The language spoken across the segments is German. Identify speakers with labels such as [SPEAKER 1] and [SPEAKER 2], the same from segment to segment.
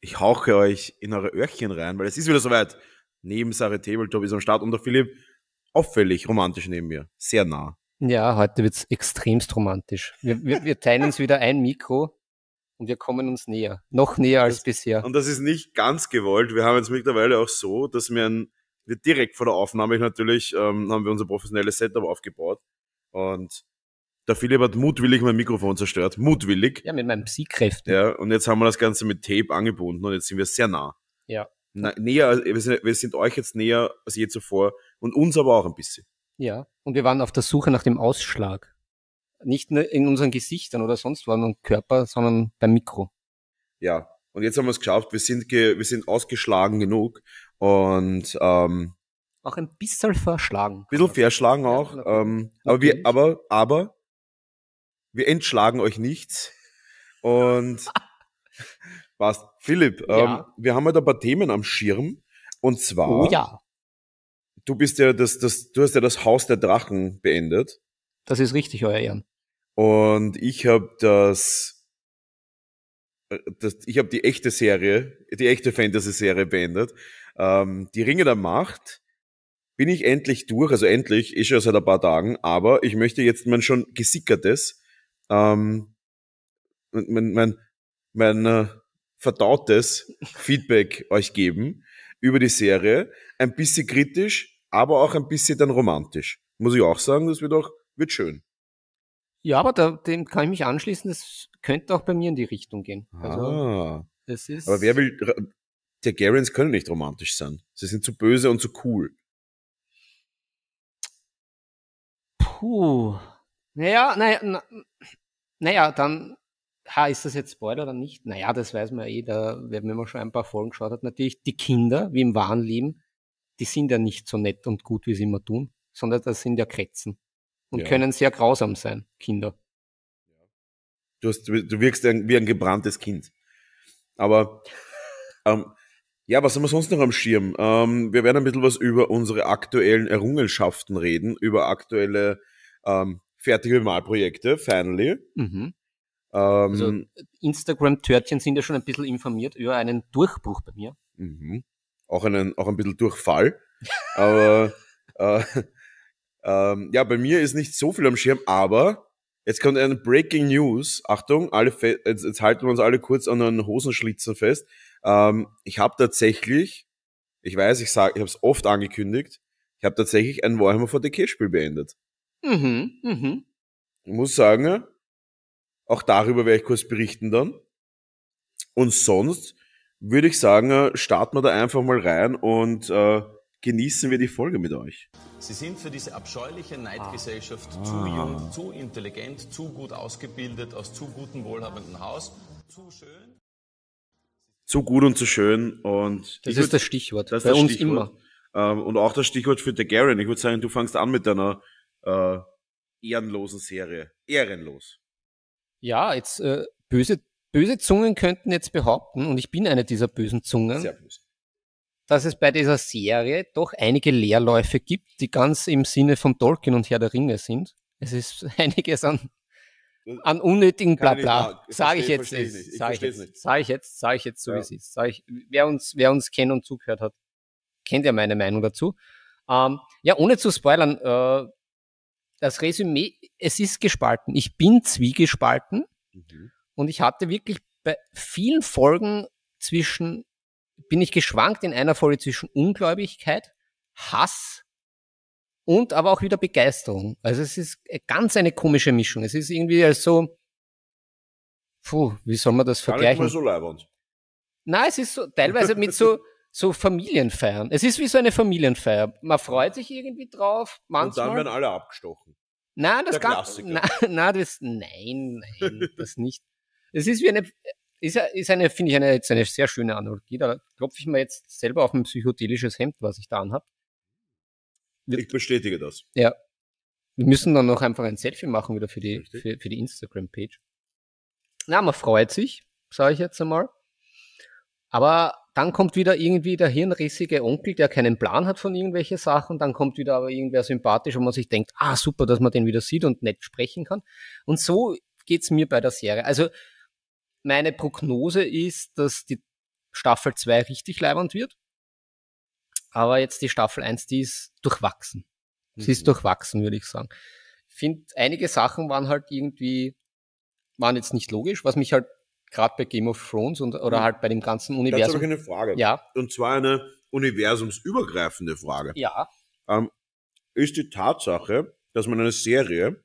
[SPEAKER 1] Ich hauche euch in eure Öhrchen rein, weil es ist wieder soweit. Nebensache Tabletop ist am Start und der Philipp auffällig romantisch neben mir. Sehr nah.
[SPEAKER 2] Ja, heute wird's extremst romantisch. Wir, wir, wir teilen uns wieder ein Mikro und wir kommen uns näher. Noch näher als
[SPEAKER 1] Das-
[SPEAKER 2] bisher.
[SPEAKER 1] Und das ist nicht ganz gewollt. Wir haben jetzt mittlerweile auch so, dass wir, ein, wir direkt vor der Aufnahme natürlich ähm, haben wir unser professionelles Setup aufgebaut. Und der Philipp hat mutwillig mein Mikrofon zerstört. Mutwillig.
[SPEAKER 2] Ja, mit meinen Psykräften.
[SPEAKER 1] Ja, und jetzt haben wir das Ganze mit Tape angebunden und jetzt sind wir sehr nah.
[SPEAKER 2] Ja.
[SPEAKER 1] Na, näher, als- wir sind, wir sind euch jetzt näher als je zuvor und uns aber auch ein bisschen.
[SPEAKER 2] Ja, und wir waren auf der Suche nach dem Ausschlag. Nicht nur in unseren Gesichtern oder sonst wo am Körper, sondern beim Mikro.
[SPEAKER 1] Ja. Und jetzt haben wir es geschafft. Wir sind, ge, wir sind ausgeschlagen genug und ähm,
[SPEAKER 2] Auch ein bisschen verschlagen.
[SPEAKER 1] ein bisschen verschlagen
[SPEAKER 2] Ja,
[SPEAKER 1] auch.
[SPEAKER 2] natürlich.
[SPEAKER 1] ähm, aber wir, aber, aber wir entschlagen euch nichts. Und passt. Philipp, ähm,
[SPEAKER 2] Ja.
[SPEAKER 1] wir haben heute ein paar Themen am Schirm. Und zwar,
[SPEAKER 2] Oh ja,
[SPEAKER 1] du bist ja das, das, du hast ja das Haus der Drachen beendet.
[SPEAKER 2] das ist richtig, euer Ehren.
[SPEAKER 1] Und ich habe das, äh, das, ich habe die echte Serie, die echte Fantasy-Serie beendet. Ähm, die Ringe der Macht bin ich endlich durch, also endlich, ist schon seit ein paar Tagen, aber ich möchte jetzt mein schon gesickertes, ähm, mein, mein, mein äh, verdautes Feedback euch geben über die Serie. Ein bisschen kritisch, aber auch ein bisschen dann romantisch. Muss ich auch sagen, das wird auch, wird schön.
[SPEAKER 2] Ja, aber da, dem kann ich mich anschließen. Das könnte auch bei mir in die Richtung gehen. Also,
[SPEAKER 1] ah.
[SPEAKER 2] das ist.
[SPEAKER 1] Aber wer will, der Garens können nicht romantisch sein. Sie sind zu böse und zu cool.
[SPEAKER 2] Puh. Naja, naja, na, naja, dann. Ha, ist das jetzt Spoiler oder nicht? Naja, das weiß man eh, da, wenn man schon ein paar Folgen geschaut hat. Natürlich, die Kinder, wie im wahren Leben, die sind ja nicht so nett und gut, wie sie immer tun, sondern das sind ja Kretzen. Und
[SPEAKER 1] Ja.
[SPEAKER 2] können sehr grausam sein, Kinder.
[SPEAKER 1] Du, hast, du wirkst wie ein gebranntes Kind. Aber ähm, ja, was haben wir sonst noch am Schirm? Ähm, wir werden ein bisschen was über unsere aktuellen Errungenschaften reden, über aktuelle ähm, fertige Malprojekte, finally.
[SPEAKER 2] Mhm.
[SPEAKER 1] Ähm,
[SPEAKER 2] Also Instagram-Törtchen sind ja schon ein bisschen informiert über einen Durchbruch bei mir.
[SPEAKER 1] Mhm. Auch, einen, auch ein bisschen Durchfall. aber äh, ähm, ja, bei mir ist nicht so viel am Schirm, aber jetzt kommt eine Breaking News. Achtung, alle jetzt, jetzt halten wir uns alle kurz an den Hosenschlitzen fest. Ähm, ich habe tatsächlich, ich weiß, ich sage, ich habe es oft angekündigt, ich habe tatsächlich ein Warhammer 40k Spiel beendet.
[SPEAKER 2] Mhm, mhm.
[SPEAKER 1] Ich muss sagen, auch darüber werde ich kurz berichten dann. Und sonst würde ich sagen, äh, starten wir da einfach mal rein und äh, genießen wir die Folge mit euch.
[SPEAKER 3] Sie sind für diese abscheuliche Neidgesellschaft zu jung, zu intelligent, zu gut ausgebildet, aus zu gutem, wohlhabenden Haus, zu schön.
[SPEAKER 1] Zu gut und zu schön und
[SPEAKER 2] Das ist
[SPEAKER 1] würd-
[SPEAKER 2] das Stichwort.
[SPEAKER 1] das ist
[SPEAKER 2] bei
[SPEAKER 1] das
[SPEAKER 2] uns
[SPEAKER 1] Stichwort.
[SPEAKER 2] immer.
[SPEAKER 1] ähm, und auch das Stichwort für der Garen. Ich würde sagen, du fangst an mit deiner äh, ehrenlosen Serie. Ehrenlos.
[SPEAKER 2] Ja, jetzt äh, böse, böse Zungen könnten jetzt behaupten, und ich bin eine dieser bösen Zungen,
[SPEAKER 1] Sehr böse.
[SPEAKER 2] dass es bei dieser Serie doch einige Leerläufe gibt, die ganz im Sinne von Tolkien und Herr der Ringe sind. Es ist einiges an, an unnötigen Blabla. Sage ich jetzt, sage ich jetzt, sage ich jetzt, sage ich jetzt so
[SPEAKER 1] Ja.
[SPEAKER 2] wie es ist. Sag ich, wer uns, wer uns kennt und zugehört hat, kennt ja meine Meinung dazu. Ähm, ja, ohne zu spoilern, äh, das Resümee, es ist gespalten. Ich bin zwiegespalten.
[SPEAKER 1] Mhm.
[SPEAKER 2] Und ich hatte wirklich bei vielen Folgen zwischen, bin ich geschwankt in einer Folge zwischen Ungläubigkeit, Hass und aber auch wieder Begeisterung. Also es ist ganz eine komische Mischung. Es ist irgendwie so, puh, wie soll man das
[SPEAKER 1] Gar nicht
[SPEAKER 2] vergleichen?
[SPEAKER 1] mal so leibend.
[SPEAKER 2] Nein, es ist so teilweise mit so, so Familienfeiern. Es ist wie so eine Familienfeier. Man freut sich irgendwie drauf,
[SPEAKER 1] Und dann
[SPEAKER 2] manchmal.
[SPEAKER 1] werden alle abgestochen.
[SPEAKER 2] Nein, das
[SPEAKER 1] Klassiker.
[SPEAKER 2] nein, nein, das, nein, nein, das nicht. Es ist wie eine, ist, ist eine, finde ich, eine, jetzt eine sehr schöne Analogie. Da klopfe ich mir jetzt selber auf ein psychedelisches Hemd, was ich da anhab.
[SPEAKER 1] Ich bestätige das.
[SPEAKER 2] Ja. Wir müssen dann noch einfach ein Selfie machen wieder für die,
[SPEAKER 1] Richtig.
[SPEAKER 2] für, für die Instagram-Page. Na, man freut sich, sage ich jetzt einmal. Aber dann kommt wieder irgendwie der hirnrissige Onkel, der keinen Plan hat von irgendwelchen Sachen. Dann kommt wieder aber irgendwer sympathisch, wo man sich denkt, ah, super, dass man den wieder sieht und nett sprechen kann. Und so geht's mir bei der Serie. Also meine Prognose ist, dass die Staffel 2 richtig leibend wird. Aber jetzt die Staffel 1, die ist durchwachsen. Sie ist
[SPEAKER 1] Mhm.
[SPEAKER 2] durchwachsen, würde ich sagen. Ich finde, einige Sachen waren halt irgendwie, waren jetzt nicht logisch, was mich halt gerade bei Game of Thrones und, oder
[SPEAKER 1] Mhm.
[SPEAKER 2] halt bei dem ganzen
[SPEAKER 1] Dazu habe ich
[SPEAKER 2] Universum.
[SPEAKER 1] eine Frage.
[SPEAKER 2] Ja,
[SPEAKER 1] Und zwar eine universumsübergreifende Frage.
[SPEAKER 2] ja.
[SPEAKER 1] Ähm, ist die Tatsache, dass man eine Serie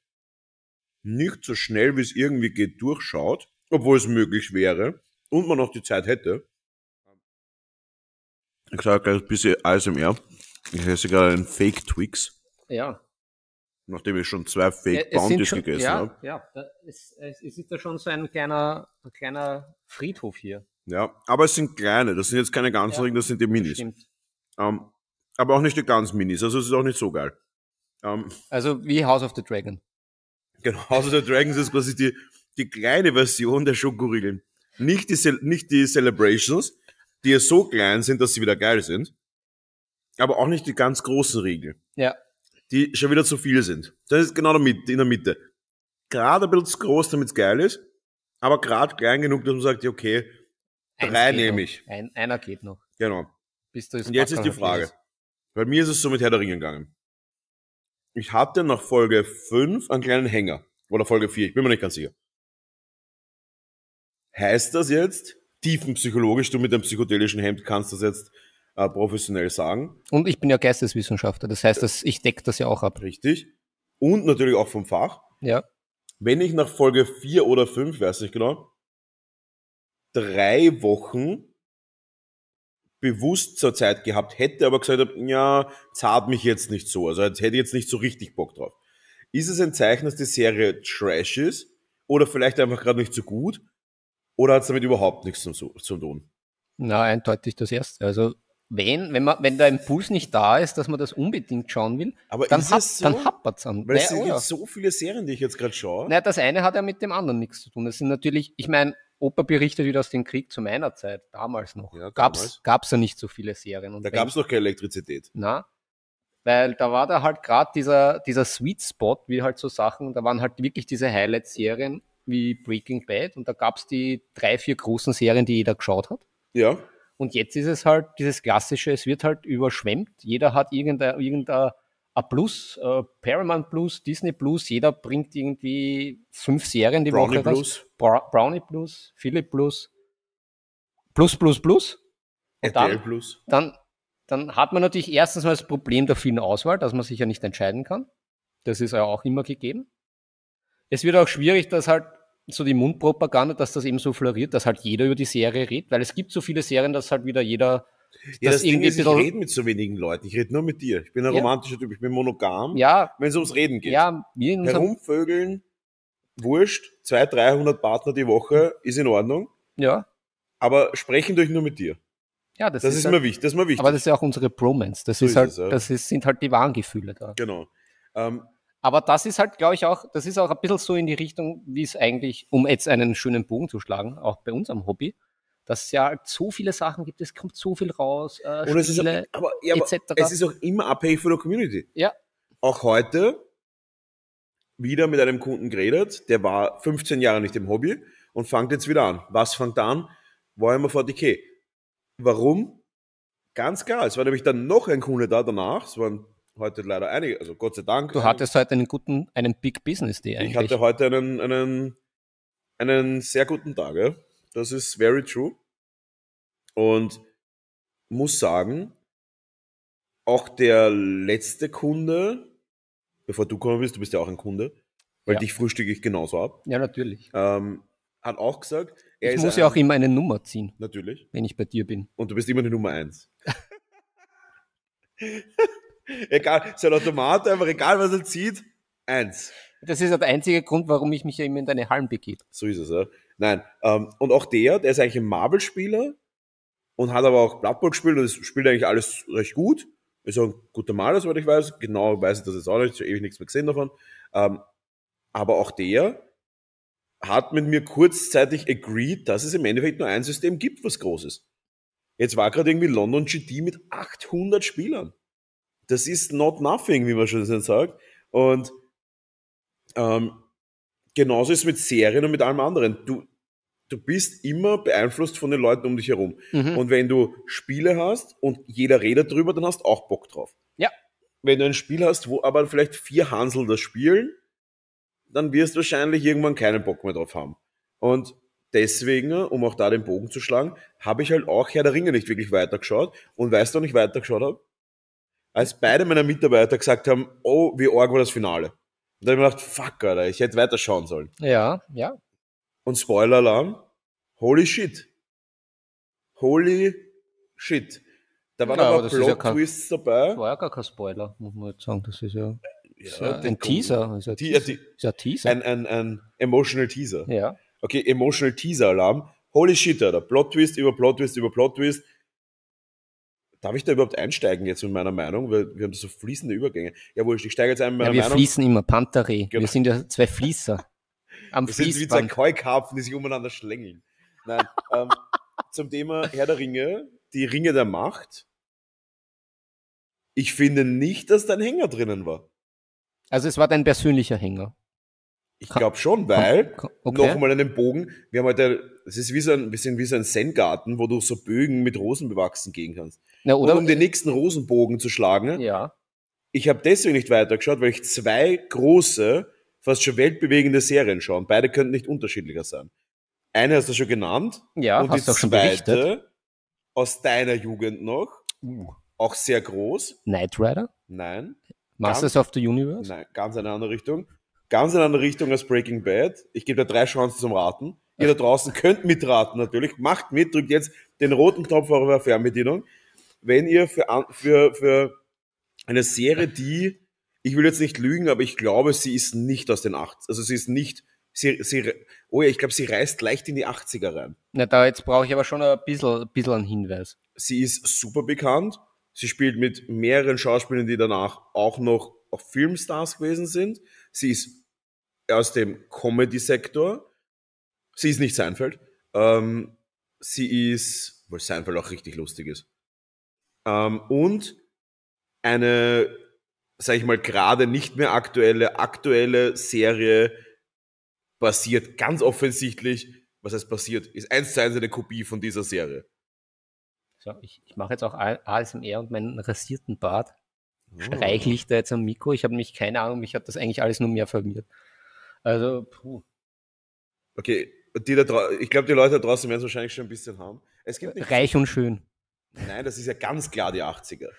[SPEAKER 1] nicht so schnell, wie es irgendwie geht, durchschaut, obwohl es möglich wäre und man noch die Zeit hätte. Ich sage gleich ein bisschen ASMR. Ich esse gerade einen Fake Twix,
[SPEAKER 2] Ja.
[SPEAKER 1] nachdem ich schon zwei Fake Bounties
[SPEAKER 2] schon,
[SPEAKER 1] gegessen
[SPEAKER 2] ja,
[SPEAKER 1] habe.
[SPEAKER 2] ja, es, es, ist da schon so ein kleiner, ein kleiner Friedhof hier.
[SPEAKER 1] Ja, aber es sind kleine, das sind jetzt keine ganzen
[SPEAKER 2] Ja,
[SPEAKER 1] Ringe, das sind die Minis.
[SPEAKER 2] Stimmt.
[SPEAKER 1] Ähm, aber auch nicht die ganz Minis, also es ist auch nicht so geil. Ähm,
[SPEAKER 2] Also wie House of the Dragon.
[SPEAKER 1] Genau, House of the Dragons ist quasi die, die kleine Version der Schokoriegeln. Nicht die, nicht die Celebrations, die ja so klein sind, dass sie wieder geil sind. Aber auch nicht die ganz großen Riegel,
[SPEAKER 2] Ja.
[SPEAKER 1] die schon wieder zu viel sind. Das ist genau in der Mitte. Gerade ein bisschen zu groß, damit es geil ist, aber gerade klein genug, dass man sagt, ja, okay,
[SPEAKER 2] Eins
[SPEAKER 1] drei nehme ich.
[SPEAKER 2] Ein, einer geht noch.
[SPEAKER 1] Genau.
[SPEAKER 2] Bis du
[SPEAKER 1] Und jetzt ist die Frage.
[SPEAKER 2] hast.
[SPEAKER 1] Bei mir ist es so mit Herr der Ringe gegangen. Ich hatte nach Folge 5 einen kleinen Hänger. Oder Folge 4, ich bin mir nicht ganz sicher. Heißt das jetzt, tiefenpsychologisch, du mit dem psychedelischen Hemd kannst das jetzt äh, professionell sagen,
[SPEAKER 2] Und ich bin ja Geisteswissenschaftler, das heißt, dass ich decke das ja auch ab.
[SPEAKER 1] richtig? Und natürlich auch vom Fach.
[SPEAKER 2] Ja.
[SPEAKER 1] Wenn ich nach Folge 4 oder 5, weiß nicht genau, drei Wochen bewusst zur Zeit gehabt hätte, aber gesagt habe, ja, zart mich jetzt nicht so. Also jetzt hätte ich jetzt nicht so richtig Bock drauf. Ist es ein Zeichen, dass die Serie Trash ist? Oder vielleicht einfach gerade nicht so gut? Oder hat es damit überhaupt nichts zu, zu tun?
[SPEAKER 2] Na, eindeutig das erste. Also wenn, wenn man, wenn der Impuls nicht da ist, dass man das unbedingt schauen will,
[SPEAKER 1] Aber
[SPEAKER 2] dann, hap,
[SPEAKER 1] es so?
[SPEAKER 2] dann happert's an.
[SPEAKER 1] Weil es
[SPEAKER 2] Naja,
[SPEAKER 1] sind
[SPEAKER 2] oh ja.
[SPEAKER 1] jetzt so viele Serien, die ich jetzt gerade schaue.
[SPEAKER 2] Naja, das eine hat ja mit dem anderen nichts zu tun. Das sind natürlich, ich meine, Opa berichtet wieder aus dem Krieg zu meiner Zeit, damals noch.
[SPEAKER 1] Ja, damals.
[SPEAKER 2] gab's ja nicht so viele Serien. Und
[SPEAKER 1] Da gab es noch keine Elektrizität.
[SPEAKER 2] Na, weil da war da halt gerade dieser, dieser Sweet Spot, wie halt so Sachen, da waren halt wirklich diese Highlight-Serien wie Breaking Bad und da gab's die drei, vier großen Serien, die jeder geschaut hat.
[SPEAKER 1] Ja,
[SPEAKER 2] Und jetzt ist es halt dieses klassische, es wird halt überschwemmt. Jeder hat irgendein, irgendein ein Plus, äh, Paramount Plus, Disney Plus, jeder bringt irgendwie fünf Serien die
[SPEAKER 1] Brownie
[SPEAKER 2] Woche.
[SPEAKER 1] Plus.
[SPEAKER 2] Bra Brownie Plus, Philipp Plus, Plus Plus Plus. Und
[SPEAKER 1] RTL
[SPEAKER 2] dann,
[SPEAKER 1] Plus.
[SPEAKER 2] dann, dann hat man natürlich erstens mal das Problem der vielen Auswahl, dass man sich ja nicht entscheiden kann. Das ist ja auch immer gegeben. Es wird auch schwierig, dass halt so die Mundpropaganda, dass das eben so floriert, dass halt jeder über die Serie redet, weil es gibt so viele Serien, dass halt wieder jeder
[SPEAKER 1] Ja, das, Ding
[SPEAKER 2] irgendwie
[SPEAKER 1] ist, ich rede mit so wenigen Leuten. Ich rede nur mit dir. Ich bin ein
[SPEAKER 2] Ja.
[SPEAKER 1] romantischer Typ. Ich bin monogam.
[SPEAKER 2] ja,
[SPEAKER 1] Wenn es ums Reden geht.
[SPEAKER 2] ja,
[SPEAKER 1] Herumvögeln, wurscht, 200, 300 Partner die Woche ist in Ordnung.
[SPEAKER 2] ja,
[SPEAKER 1] Aber sprechen durch nur mit dir.
[SPEAKER 2] ja, das,
[SPEAKER 1] Das,
[SPEAKER 2] ist,
[SPEAKER 1] ist
[SPEAKER 2] halt,
[SPEAKER 1] mir wichtig. Das ist mir wichtig.
[SPEAKER 2] aber das ist ja auch unsere Bromance. Das
[SPEAKER 1] So
[SPEAKER 2] ist
[SPEAKER 1] ist
[SPEAKER 2] halt,
[SPEAKER 1] es, ja.
[SPEAKER 2] das ist, sind halt die wahren Gefühle da.
[SPEAKER 1] genau. Ähm,
[SPEAKER 2] Aber das ist halt, glaube ich, auch, das ist auch ein bisschen so in die Richtung, wie es eigentlich, um jetzt einen schönen Bogen zu schlagen, auch bei unserem Hobby, dass es ja halt so viele Sachen gibt, es kommt so viel raus, äh,
[SPEAKER 1] und es ist, auch,
[SPEAKER 2] Spiele,
[SPEAKER 1] aber, ja, aber
[SPEAKER 2] etc.
[SPEAKER 1] es ist auch immer abhängig von der Community.
[SPEAKER 2] Ja.
[SPEAKER 1] Auch heute wieder mit einem Kunden geredet, der war 15 Jahre nicht im Hobby und fängt jetzt wieder an. Was fängt an? Warhammer 40k. Warum? Ganz klar, es war nämlich dann noch ein Kunde da danach, es waren heute leider einige, also Gott sei Dank.
[SPEAKER 2] du hattest heute einen guten, einen Big Business Day
[SPEAKER 1] Ich
[SPEAKER 2] eigentlich.
[SPEAKER 1] hatte heute einen, einen, einen sehr guten Tag. Ja? Das ist very true. Und muss sagen, auch der letzte Kunde, bevor du gekommen bist, du bist ja auch ein Kunde, weil
[SPEAKER 2] Ja.
[SPEAKER 1] dich frühstücke ich genauso ab,
[SPEAKER 2] ja, natürlich.
[SPEAKER 1] ähm, hat auch gesagt, er
[SPEAKER 2] Ich muss ja auch immer eine Nummer ziehen,
[SPEAKER 1] Natürlich.
[SPEAKER 2] wenn ich bei dir bin.
[SPEAKER 1] Und du bist immer die Nummer eins. egal, sein Automat, einfach egal was er zieht, eins.
[SPEAKER 2] Das ist der einzige Grund, warum ich mich ja immer in deine Hallen begebe.
[SPEAKER 1] So ist es, ja. Nein. Ähm, und auch der, der ist eigentlich ein Marvel-Spieler und hat aber auch Blood Bowl gespielt und das spielt eigentlich alles recht gut. Ist auch ein guter Maler, soweit ich weiß. Genau weiß ich das jetzt auch nicht, so ewig nichts mehr gesehen davon. Ähm, aber auch der hat mit mir kurzzeitig agreed, dass es im Endeffekt nur ein System gibt, was groß ist. Jetzt war gerade irgendwie London GT mit 800 Spielern. Das ist not nothing, wie man schon sagt. Und ähm, genauso ist es mit Serien und mit allem anderen. Du, du bist immer beeinflusst von den Leuten um dich herum.
[SPEAKER 2] Mhm.
[SPEAKER 1] Und wenn du Spiele hast und jeder redet drüber, dann hast du auch Bock drauf.
[SPEAKER 2] Ja.
[SPEAKER 1] Wenn du ein Spiel hast, wo aber vielleicht vier Hansel das spielen, dann wirst du wahrscheinlich irgendwann keinen Bock mehr drauf haben. Und deswegen, um auch da den Bogen zu schlagen, habe ich halt auch Herr der Ringe nicht wirklich weitergeschaut. Und weißt du, wann ich weitergeschaut habe? Als beide meiner Mitarbeiter gesagt haben, oh, wie arg war das Finale. Und dann habe ich mir gedacht, fuck, Alter, ich hätte weiterschauen sollen.
[SPEAKER 2] Ja, ja.
[SPEAKER 1] Und Spoiler-Alarm, holy shit. Holy shit. Da waren
[SPEAKER 2] Ja, aber
[SPEAKER 1] aber
[SPEAKER 2] ist ja
[SPEAKER 1] Plot-Twists dabei.
[SPEAKER 2] Das war ja gar kein Spoiler, muss man jetzt sagen. Das ist ja, ist ja
[SPEAKER 1] Ja,
[SPEAKER 2] ein Teaser. Ist ja, Teaser.
[SPEAKER 1] die-
[SPEAKER 2] ist ja Teaser.
[SPEAKER 1] Ein, ein, ein emotional Teaser.
[SPEAKER 2] ja.
[SPEAKER 1] Okay, emotional Teaser-Alarm. Holy shit, Alter. Plot-Twist über Plot-Twist über Plot-Twist. Darf ich da überhaupt einsteigen jetzt mit meiner Meinung? Weil wir haben so fließende Übergänge. Ja, wurscht, ich steige jetzt ein mit
[SPEAKER 2] ja,
[SPEAKER 1] meiner
[SPEAKER 2] wir
[SPEAKER 1] Meinung.
[SPEAKER 2] fließen immer. Pantaré.
[SPEAKER 1] Genau.
[SPEAKER 2] Wir sind ja zwei Fließer. Am
[SPEAKER 1] Wir sind wie zwei
[SPEAKER 2] Fließband.
[SPEAKER 1] Koi-Karpfen, die sich umeinander schlängeln. Nein, ähm, zum Thema Herr der Ringe, die Ringe der Macht. Ich finde nicht, dass da ein Hänger drinnen war.
[SPEAKER 2] Also es war dein persönlicher Hänger.
[SPEAKER 1] Ich glaube schon, weil,
[SPEAKER 2] Okay.
[SPEAKER 1] nochmal einen Bogen, wir haben heute, es ist wie so ein, wir sind wie so ein Zen-Garten, wo du so Bögen mit Rosen bewachsen gehen kannst.
[SPEAKER 2] Na,
[SPEAKER 1] Oder
[SPEAKER 2] oder?
[SPEAKER 1] um den nächsten Rosenbogen zu schlagen,
[SPEAKER 2] ja.
[SPEAKER 1] ich habe deswegen nicht weitergeschaut, weil ich zwei große, fast schon weltbewegende Serien schaue. Und beide könnten nicht unterschiedlicher sein. Eine hast du schon genannt.
[SPEAKER 2] Ja,
[SPEAKER 1] und
[SPEAKER 2] hast
[SPEAKER 1] die
[SPEAKER 2] auch schon berichtet.
[SPEAKER 1] zweite, aus deiner Jugend noch,
[SPEAKER 2] Uh.
[SPEAKER 1] auch sehr groß.
[SPEAKER 2] Knight Rider?
[SPEAKER 1] Nein,
[SPEAKER 2] Masters of the Universe?
[SPEAKER 1] nein, ganz eine andere Richtung. Ganz eine andere Richtung als Breaking Bad. Ich gebe dir drei Chancen zum Raten. Ihr da draußen könnt mitraten natürlich. Macht mit, drückt jetzt den roten Knopf auf eurer Fernbedienung. Wenn ihr für, für, für eine Serie, die, ich will jetzt nicht lügen, aber ich glaube, sie ist nicht aus den 80 Also sie ist nicht, sie, sie, oh ja, ich glaube, sie reißt leicht in die 80er rein.
[SPEAKER 2] Na, da jetzt brauche ich aber schon ein bisschen, ein bisschen einen Hinweis.
[SPEAKER 1] Sie ist super bekannt. Sie spielt mit mehreren Schauspielern, die danach auch noch auch Filmstars gewesen sind. Sie ist aus dem Comedy-Sektor. Sie ist nicht Seinfeld. Ähm, sie ist, weil Seinfeld auch richtig lustig ist. Ähm, und eine, sag ich mal, gerade nicht mehr aktuelle, aktuelle Serie basiert ganz offensichtlich, was heißt basiert, ist eins zu eins eine Kopie von dieser Serie.
[SPEAKER 2] So, ich, ich mache jetzt auch ASMR und meinen rasierten Bart. Streichle ich da jetzt am Mikro? Ich habe nämlich keine Ahnung, mich hat das eigentlich alles nur mehr verwirrt. Also, puh.
[SPEAKER 1] Okay, die da ich glaube, die Leute da draußen werden es wahrscheinlich schon ein bisschen haben. Es gibt nicht,
[SPEAKER 2] reich und schön.
[SPEAKER 1] nein, das ist ja ganz klar die 80er.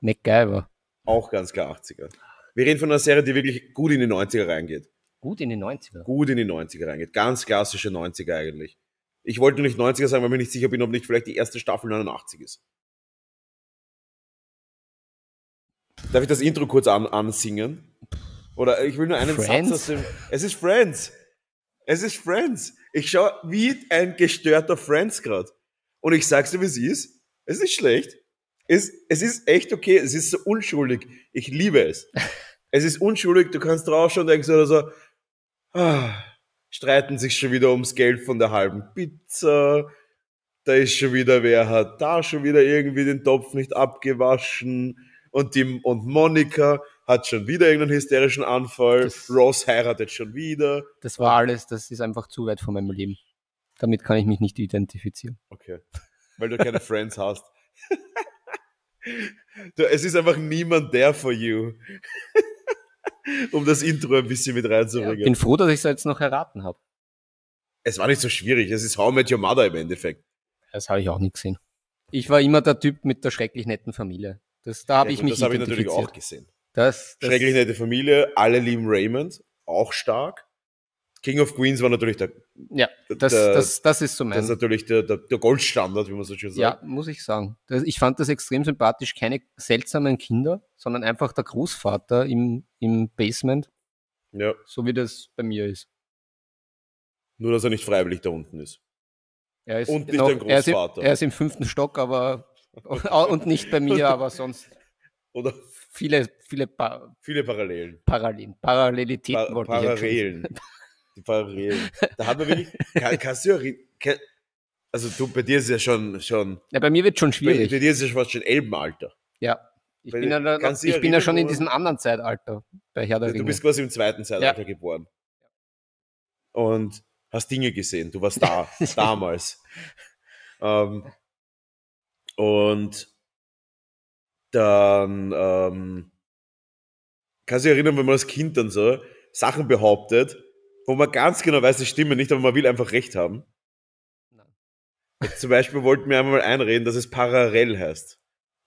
[SPEAKER 2] MacGyver.
[SPEAKER 1] Auch ganz klar 80er. Wir reden von einer Serie, die wirklich gut in die 90er reingeht.
[SPEAKER 2] Gut in den 90er.
[SPEAKER 1] Gut in die 90er reingeht. Ganz klassische 90er eigentlich. Ich wollte nicht 90er sagen, weil ich mir nicht sicher bin, ob nicht vielleicht die erste Staffel 89 ist. Darf ich das Intro kurz an, ansingen? Oder ich will nur einen
[SPEAKER 2] Friends?
[SPEAKER 1] Satz aus dem. Es ist Friends. Es ist Friends. Ich schaue wie ein gestörter Friends gerade. Und ich sag's dir, wie es ist. Es ist nicht schlecht. Es, es ist echt okay. Es ist so unschuldig. Ich liebe es. es ist unschuldig. Du kannst draufschauen und denkst oder so, ah, streiten sich schon wieder ums Geld von der halben Pizza. Da ist schon wieder, wer hat da schon wieder irgendwie den Topf nicht abgewaschen. Und, die, und Monika hat schon wieder irgendeinen hysterischen Anfall.
[SPEAKER 2] Das-
[SPEAKER 1] Ross heiratet schon wieder.
[SPEAKER 2] Das war alles, das ist einfach zu weit von meinem Leben. Damit kann ich mich nicht identifizieren.
[SPEAKER 1] Okay. Weil du keine Friends hast. du, es ist einfach niemand there for you. um das Intro ein bisschen mit
[SPEAKER 2] Ich
[SPEAKER 1] reinzubringen.
[SPEAKER 2] bin froh, dass ich es jetzt noch erraten habe.
[SPEAKER 1] es war nicht so schwierig. Es ist How I Met Your Mother im Endeffekt.
[SPEAKER 2] Das habe ich auch nicht gesehen. Ich war immer der Typ mit der schrecklich netten Familie. Das, da habe
[SPEAKER 1] Ja,
[SPEAKER 2] ich mich
[SPEAKER 1] das habe ich natürlich auch gesehen.
[SPEAKER 2] Das, das,
[SPEAKER 1] Schrecklich nette Familie, alle lieben Raymond, auch stark. King of Queens war natürlich der,
[SPEAKER 2] Ja, das,
[SPEAKER 1] der-
[SPEAKER 2] das, das ist so
[SPEAKER 1] das ist
[SPEAKER 2] mein.
[SPEAKER 1] natürlich der, der, der Goldstandard, wie man so schön
[SPEAKER 2] Ja,
[SPEAKER 1] sagt.
[SPEAKER 2] muss ich sagen. Ich fand das extrem sympathisch. Keine seltsamen Kinder, sondern einfach der Großvater im, im Basement,
[SPEAKER 1] Ja.
[SPEAKER 2] so wie das bei mir ist.
[SPEAKER 1] Nur, dass er nicht freiwillig da unten ist.
[SPEAKER 2] Er ist,
[SPEAKER 1] Und nicht
[SPEAKER 2] noch,
[SPEAKER 1] ein
[SPEAKER 2] er, ist im,
[SPEAKER 1] Großvater.
[SPEAKER 2] er ist im fünften Stock, aber und nicht bei mir, aber sonst
[SPEAKER 1] Oder
[SPEAKER 2] viele, viele pa
[SPEAKER 1] viele Parallelen.
[SPEAKER 2] Parallelen. Parallelitäten
[SPEAKER 1] Pa
[SPEAKER 2] wollte ich
[SPEAKER 1] Parallelen. Die Parallelen. Da hat man wirklich, kann, kannst du kann, Also du, bei dir ist es ja schon, schon
[SPEAKER 2] Ja, bei mir wird schon
[SPEAKER 1] bei, bei
[SPEAKER 2] schwierig.
[SPEAKER 1] dir ist es ja fast schon Elbenalter.
[SPEAKER 2] Ja. Ich
[SPEAKER 1] Weil-
[SPEAKER 2] bin ja,
[SPEAKER 1] du
[SPEAKER 2] ich bin ja schon in diesem anderen Zeitalter bei Herr der
[SPEAKER 1] Du
[SPEAKER 2] Ringe.
[SPEAKER 1] bist quasi im zweiten Zeitalter geboren. Und hast Dinge gesehen. Du warst da, damals. Ähm, und dann ähm, kannst du dich erinnern, wenn man als Kind dann so Sachen behauptet, wo man ganz genau weiß, die stimmen nicht, aber man will einfach Recht haben.
[SPEAKER 2] Nein.
[SPEAKER 1] Zum Beispiel wollten wir einmal einreden, dass es parallel heißt.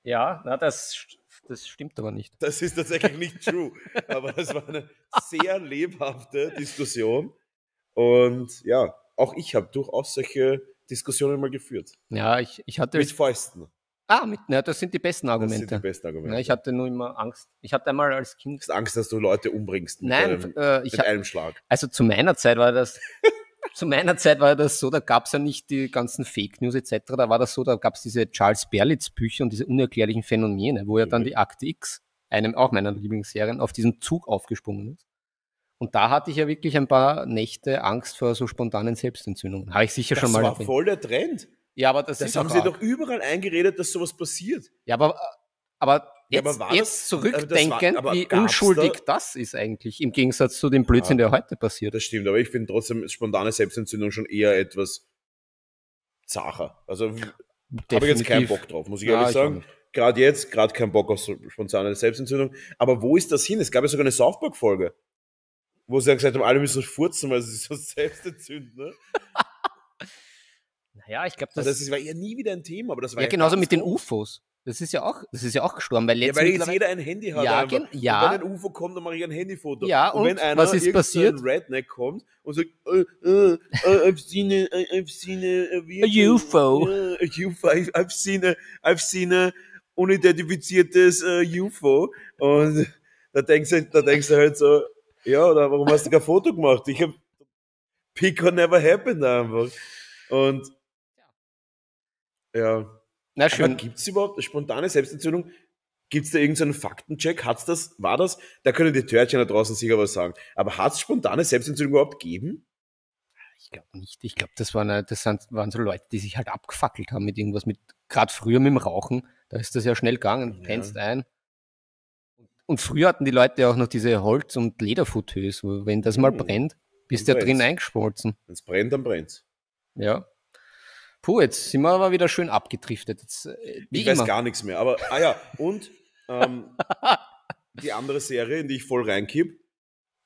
[SPEAKER 2] Ja, na, das, das stimmt aber nicht.
[SPEAKER 1] Das ist tatsächlich nicht true. Aber das war eine sehr lebhafte Diskussion. Und ja, auch ich habe durchaus solche Diskussionen mal geführt.
[SPEAKER 2] Ja, ich, ich hatte.
[SPEAKER 1] Mit Fäusten.
[SPEAKER 2] Ah, mit, na, das sind die besten
[SPEAKER 1] Das
[SPEAKER 2] Argumente.
[SPEAKER 1] sind die besten Argumente.
[SPEAKER 2] Na, ich hatte nur immer Angst. Ich hatte einmal als Kind.
[SPEAKER 1] Du hast Angst, dass du Leute umbringst mit,
[SPEAKER 2] Nein,
[SPEAKER 1] einem,
[SPEAKER 2] äh, ich
[SPEAKER 1] mit einem Schlag.
[SPEAKER 2] also zu meiner Zeit war das. zu meiner Zeit war das so, da gab es ja nicht die ganzen Fake News etc. Da war das so, da gab es diese Charles Berlitz Bücher und diese unerklärlichen Phänomene, wo ja dann
[SPEAKER 1] Mhm.
[SPEAKER 2] die Akte X, einem auch meiner Lieblingsserien, auf diesen Zug aufgesprungen ist. Und da hatte ich ja wirklich ein paar Nächte Angst vor so spontanen Selbstentzündungen. Habe ich sicher
[SPEAKER 1] Das
[SPEAKER 2] schon mal
[SPEAKER 1] war
[SPEAKER 2] erwähnt.
[SPEAKER 1] voll der Trend.
[SPEAKER 2] Ja, aber das,
[SPEAKER 1] Das haben sie doch überall eingeredet, dass sowas passiert.
[SPEAKER 2] Ja, aber, aber
[SPEAKER 1] Ja,
[SPEAKER 2] jetzt,
[SPEAKER 1] aber war
[SPEAKER 2] jetzt
[SPEAKER 1] das- aber das war-
[SPEAKER 2] wie unschuldig
[SPEAKER 1] da-
[SPEAKER 2] das ist eigentlich, im Gegensatz zu dem Blödsinn, der heute passiert.
[SPEAKER 1] Das stimmt, aber ich finde trotzdem spontane Selbstentzündung schon eher etwas zacher. Also habe ich jetzt keinen. Bock drauf, muss ich
[SPEAKER 2] Ja,
[SPEAKER 1] ehrlich sagen. Gerade jetzt, gerade keinen Bock auf spontane Selbstentzündung. Aber wo ist das hin? Es gab ja sogar eine South Park-Folge, wo sie ja gesagt haben, alle müssen furzen, weil sie sich so selbst entzünden. Ne?
[SPEAKER 2] Naja, ich glaube,
[SPEAKER 1] Das,
[SPEAKER 2] das,
[SPEAKER 1] das ist, war ja nie wieder ein Thema, aber das war
[SPEAKER 2] ja
[SPEAKER 1] ja
[SPEAKER 2] genauso mit den. UFOs. Das ist ja auch, das ist ja auch gestorben, weil
[SPEAKER 1] Ja,
[SPEAKER 2] jetzt
[SPEAKER 1] weil jetzt jeder ein Handy hat.
[SPEAKER 2] Ja,
[SPEAKER 1] einfach.
[SPEAKER 2] ja.
[SPEAKER 1] Und wenn ein UFO kommt, dann mache ich ein Handyfoto.
[SPEAKER 2] Ja,
[SPEAKER 1] und,
[SPEAKER 2] und
[SPEAKER 1] wenn einer,
[SPEAKER 2] was ist
[SPEAKER 1] irgend so ein
[SPEAKER 2] passiert?
[SPEAKER 1] Redneck kommt und sagt, äh, äh, äh, I've seen a, I've seen a, a, vehicle,
[SPEAKER 2] UFO.
[SPEAKER 1] Yeah, a UFO. I've, seen a, I've seen a unidentifiziertes äh, UFO. Und da denkst du, da denkst du halt so, ja, oder warum hast du kein Foto gemacht? Ich hab, Pico never happened einfach. Und, ja.
[SPEAKER 2] Na schön.
[SPEAKER 1] gibt es überhaupt eine spontane Selbstentzündung? Gibt es da irgendeinen Faktencheck? Hat's das, war das? Da können die Törtchen da draußen sicher was sagen. Aber hat es spontane Selbstentzündung überhaupt gegeben?
[SPEAKER 2] Ich glaube nicht. Ich glaube, das, waren, das sind, waren so Leute, die sich halt abgefackelt haben mit irgendwas, mit gerade früher mit dem Rauchen. Da ist das ja schnell gegangen,
[SPEAKER 1] Ja.
[SPEAKER 2] pennst ein. Und früher hatten die Leute auch noch diese Holz- und Lederfauteuils, wo wenn das mal
[SPEAKER 1] Hm,
[SPEAKER 2] brennt, bist du ja drin eingeschmolzen.
[SPEAKER 1] Wenn es brennt, dann brennt's.
[SPEAKER 2] Ja. Puh, jetzt sind wir aber wieder schön abgedriftet. Jetzt, äh,
[SPEAKER 1] Ich weiß
[SPEAKER 2] immer.
[SPEAKER 1] gar nichts mehr. Aber, ah ja, und ähm, die andere Serie, in die ich voll reinkipp,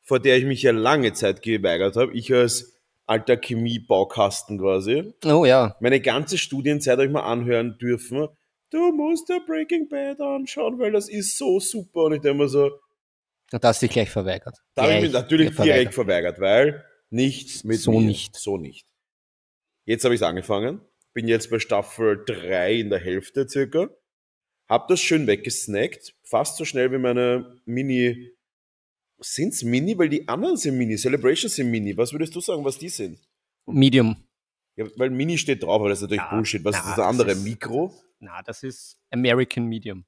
[SPEAKER 1] vor der ich mich ja lange Zeit geweigert habe, ich als alter Chemiebaukasten quasi,
[SPEAKER 2] Oh ja.
[SPEAKER 1] meine ganze Studienzeit habe ich mal anhören dürfen, du musst da Breaking Bad anschauen, weil das ist so super. Und ich denke mir so,
[SPEAKER 2] Und da hast du dich gleich verweigert.
[SPEAKER 1] Da habe ich mich natürlich direkt verweigert, weil nicht mit
[SPEAKER 2] So
[SPEAKER 1] mir.
[SPEAKER 2] nicht.
[SPEAKER 1] So nicht. Jetzt habe ich es angefangen. Bin jetzt bei Staffel 3 in der Hälfte circa. Hab das schön weggesnackt. Fast so schnell wie meine Mini. Sind's Mini? Weil die anderen sind Mini. Celebrations sind Mini. Was würdest du sagen, was die sind?
[SPEAKER 2] Medium.
[SPEAKER 1] Ja, weil Mini steht drauf, aber das ist natürlich
[SPEAKER 2] Ja,
[SPEAKER 1] Bullshit. Was
[SPEAKER 2] na,
[SPEAKER 1] ist das
[SPEAKER 2] das
[SPEAKER 1] andere?
[SPEAKER 2] ist-
[SPEAKER 1] Mikro?
[SPEAKER 2] Na, das ist American Medium.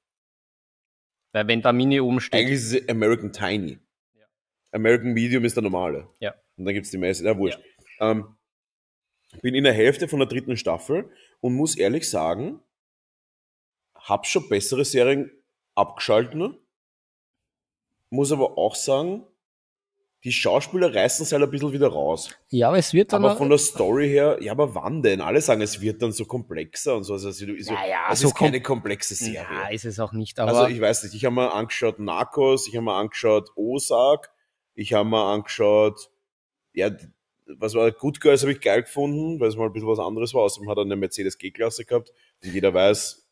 [SPEAKER 2] Weil wenn da Mini oben steht.
[SPEAKER 1] Eigentlich ist es American Tiny.
[SPEAKER 2] Ja.
[SPEAKER 1] American Medium ist der normale.
[SPEAKER 2] Ja.
[SPEAKER 1] Und dann gibt's die Messe. Ja, wurscht. Ähm, bin in der Hälfte von der dritten Staffel und muss ehrlich sagen, hab schon bessere Serien abgeschalten. Muss aber auch sagen, die Schauspieler reißen es halt ein bisschen wieder raus.
[SPEAKER 2] Ja, aber es wird dann.
[SPEAKER 1] Aber von der Story her, ja, aber wann denn? Alle sagen, es wird dann so komplexer und so. Also, so,
[SPEAKER 2] Naja,
[SPEAKER 1] es
[SPEAKER 2] so
[SPEAKER 1] ist keine
[SPEAKER 2] kom-
[SPEAKER 1] komplexe Serie.
[SPEAKER 2] ja, ist es auch nicht.
[SPEAKER 1] Also ich weiß nicht, ich habe mir angeschaut Narcos, ich habe mir angeschaut Ozark, ich habe mir angeschaut, ja, was war Good Girls habe ich geil gefunden, weil es mal ein bisschen was anderes war. Außerdem hat er eine Mercedes G-Klasse gehabt und jeder weiß,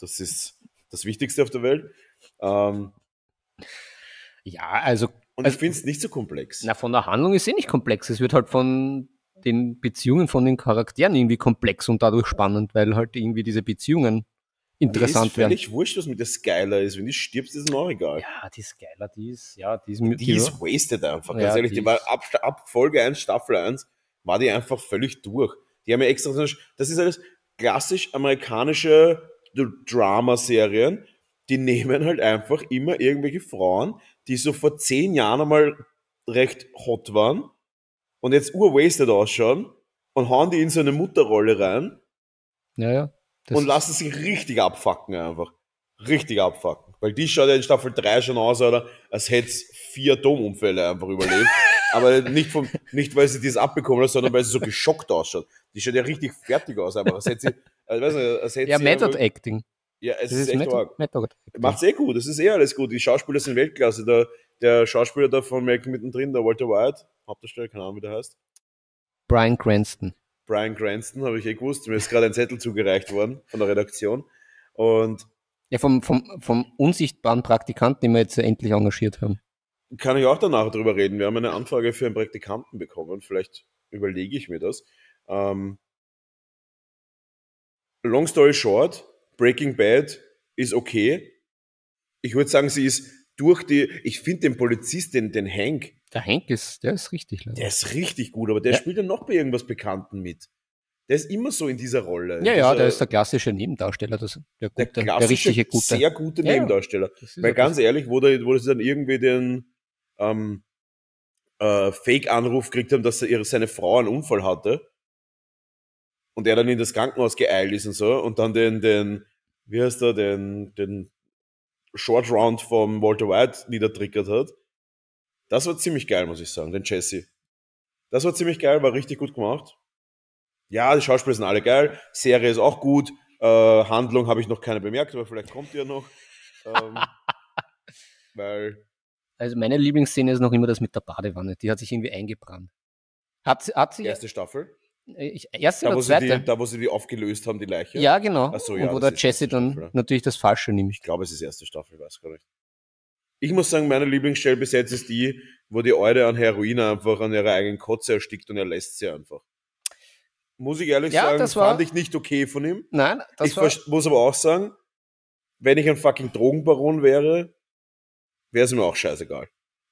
[SPEAKER 1] das ist das Wichtigste auf der Welt. Ähm,
[SPEAKER 2] ja, also
[SPEAKER 1] und
[SPEAKER 2] Also-
[SPEAKER 1] ich finde es nicht so komplex.
[SPEAKER 2] na, von der Handlung ist eh nicht komplex. Es wird halt von den Beziehungen von den Charakteren irgendwie komplex und dadurch spannend, weil halt irgendwie diese Beziehungen interessant
[SPEAKER 1] ist
[SPEAKER 2] werden.
[SPEAKER 1] völlig wurscht, was mit der Skyler ist. Wenn die stirbst, ist es mir auch egal.
[SPEAKER 2] Ja, die ist geiler, die ist, ja, die ist,
[SPEAKER 1] die ist wasted einfach. Ganz
[SPEAKER 2] Ja,
[SPEAKER 1] ehrlich,
[SPEAKER 2] die
[SPEAKER 1] die, war
[SPEAKER 2] ist-
[SPEAKER 1] ab, ab Folge 1, Staffel 1, war die einfach völlig durch. Die haben ja extra, das ist alles klassisch amerikanische Drama-Serien. Die nehmen halt einfach immer irgendwelche Frauen, die so vor zehn Jahren einmal recht hot waren und jetzt urwasted ausschauen und hauen die in so eine Mutterrolle rein
[SPEAKER 2] Ja, ja. Das
[SPEAKER 1] und lassen sich richtig abfacken einfach. Richtig abfacken. Weil die schaut ja in Staffel 3 schon aus, oder? Als hätte es vier Atomunfälle einfach überlebt. Aber nicht, vom, nicht, weil sie das abbekommen hat, sondern weil sie so geschockt ausschaut. Die schaut ja richtig fertig aus, einfach. Als hätte sie, also, weiß nicht, als hätte
[SPEAKER 2] ja,
[SPEAKER 1] sie
[SPEAKER 2] Method Acting.
[SPEAKER 1] Ja, es
[SPEAKER 2] Das
[SPEAKER 1] ist,
[SPEAKER 2] ist
[SPEAKER 1] echt
[SPEAKER 2] Method. Method Acting.
[SPEAKER 1] Macht's eh gut, es ist eh alles gut. Die Schauspieler sind Weltklasse. Der, der Schauspieler da von Malcolm mittendrin, der Walter White, Hauptdarsteller, keine Ahnung, wie der heißt.
[SPEAKER 2] Brian Cranston.
[SPEAKER 1] Brian Cranston, habe ich eh gewusst. Mir ist gerade ein Zettel zugereicht worden von der Redaktion. Und
[SPEAKER 2] Ja, vom, vom, vom unsichtbaren Praktikanten, den wir jetzt endlich engagiert haben.
[SPEAKER 1] kann ich auch danach drüber reden. Wir haben eine Anfrage für einen Praktikanten bekommen. Vielleicht überlege ich mir das. Ähm, long story short, Breaking Bad ist okay. Ich würde sagen, sie ist durch die, ich finde den Polizist, den, den Hank,
[SPEAKER 2] Der Hank ist, der ist richtig. leider.
[SPEAKER 1] der ist richtig gut, aber der
[SPEAKER 2] Ja.
[SPEAKER 1] spielt ja noch bei irgendwas Bekannten mit. Der ist immer so in dieser Rolle.
[SPEAKER 2] Ja, ja, der ist der klassische Nebendarsteller, das, der,
[SPEAKER 1] der,
[SPEAKER 2] gute, der,
[SPEAKER 1] klassische,
[SPEAKER 2] richtige gute.
[SPEAKER 1] sehr gute
[SPEAKER 2] Ja.
[SPEAKER 1] Nebendarsteller. Weil ganz ehrlich, wo, der, wo sie dann irgendwie den ähm, äh, Fake-Anruf gekriegt haben, dass er ihre, seine Frau einen Unfall hatte und er dann in das Krankenhaus geeilt ist und so und dann den, den wie heißt er, den, den Short Round vom Walter White niedertrickert hat. Das war ziemlich geil, muss ich sagen, den Jesse. Das war ziemlich geil, war richtig gut gemacht. Ja, die Schauspieler sind alle geil, Serie ist auch gut, äh, Handlung habe ich noch keine bemerkt, aber vielleicht kommt die ja noch. ähm, weil
[SPEAKER 2] Also meine Lieblingsszene ist noch immer das mit der Badewanne. Die hat sich irgendwie eingebrannt. Hat, sie- hat sie
[SPEAKER 1] erste Staffel,
[SPEAKER 2] äh, ich, erste
[SPEAKER 1] da
[SPEAKER 2] oder
[SPEAKER 1] wo, sie
[SPEAKER 2] zweite?
[SPEAKER 1] die, da wo sie die aufgelöst haben, die Leiche.
[SPEAKER 2] ja, genau.
[SPEAKER 1] Ach so,
[SPEAKER 2] Und
[SPEAKER 1] ja,
[SPEAKER 2] wo
[SPEAKER 1] das
[SPEAKER 2] der Jesse dann
[SPEAKER 1] Staffel,
[SPEAKER 2] natürlich das Falsche nimmt.
[SPEAKER 1] Ich glaube, es ist erste Staffel, weiß gar nicht. Ich muss sagen, meine Lieblingsstelle bis jetzt ist die, wo die Eude an Heroin einfach an ihrer eigenen Kotze erstickt und er lässt sie einfach. Muss ich ehrlich
[SPEAKER 2] Ja,
[SPEAKER 1] sagen,
[SPEAKER 2] das war-
[SPEAKER 1] fand ich nicht okay von ihm.
[SPEAKER 2] Nein, das
[SPEAKER 1] ich
[SPEAKER 2] war,
[SPEAKER 1] muss aber auch sagen, wenn ich ein fucking Drogenbaron wäre, wäre es mir auch scheißegal.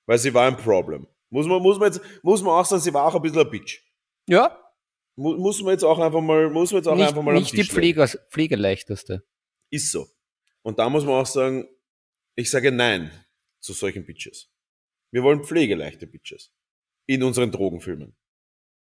[SPEAKER 1] Weil sie war ein Problem. Muss man, muss man jetzt, muss man auch sagen, sie war auch ein bisschen ein Bitch.
[SPEAKER 2] ja,
[SPEAKER 1] Mu- Muss man jetzt auch einfach mal, muss man jetzt auch
[SPEAKER 2] nicht,
[SPEAKER 1] einfach mal
[SPEAKER 2] nicht die. Pfleger, Pflegeleichteste.
[SPEAKER 1] Ist so. Und da muss man auch sagen, ich sage Nein zu solchen Bitches. Wir wollen pflegeleichte Bitches. In unseren Drogenfilmen.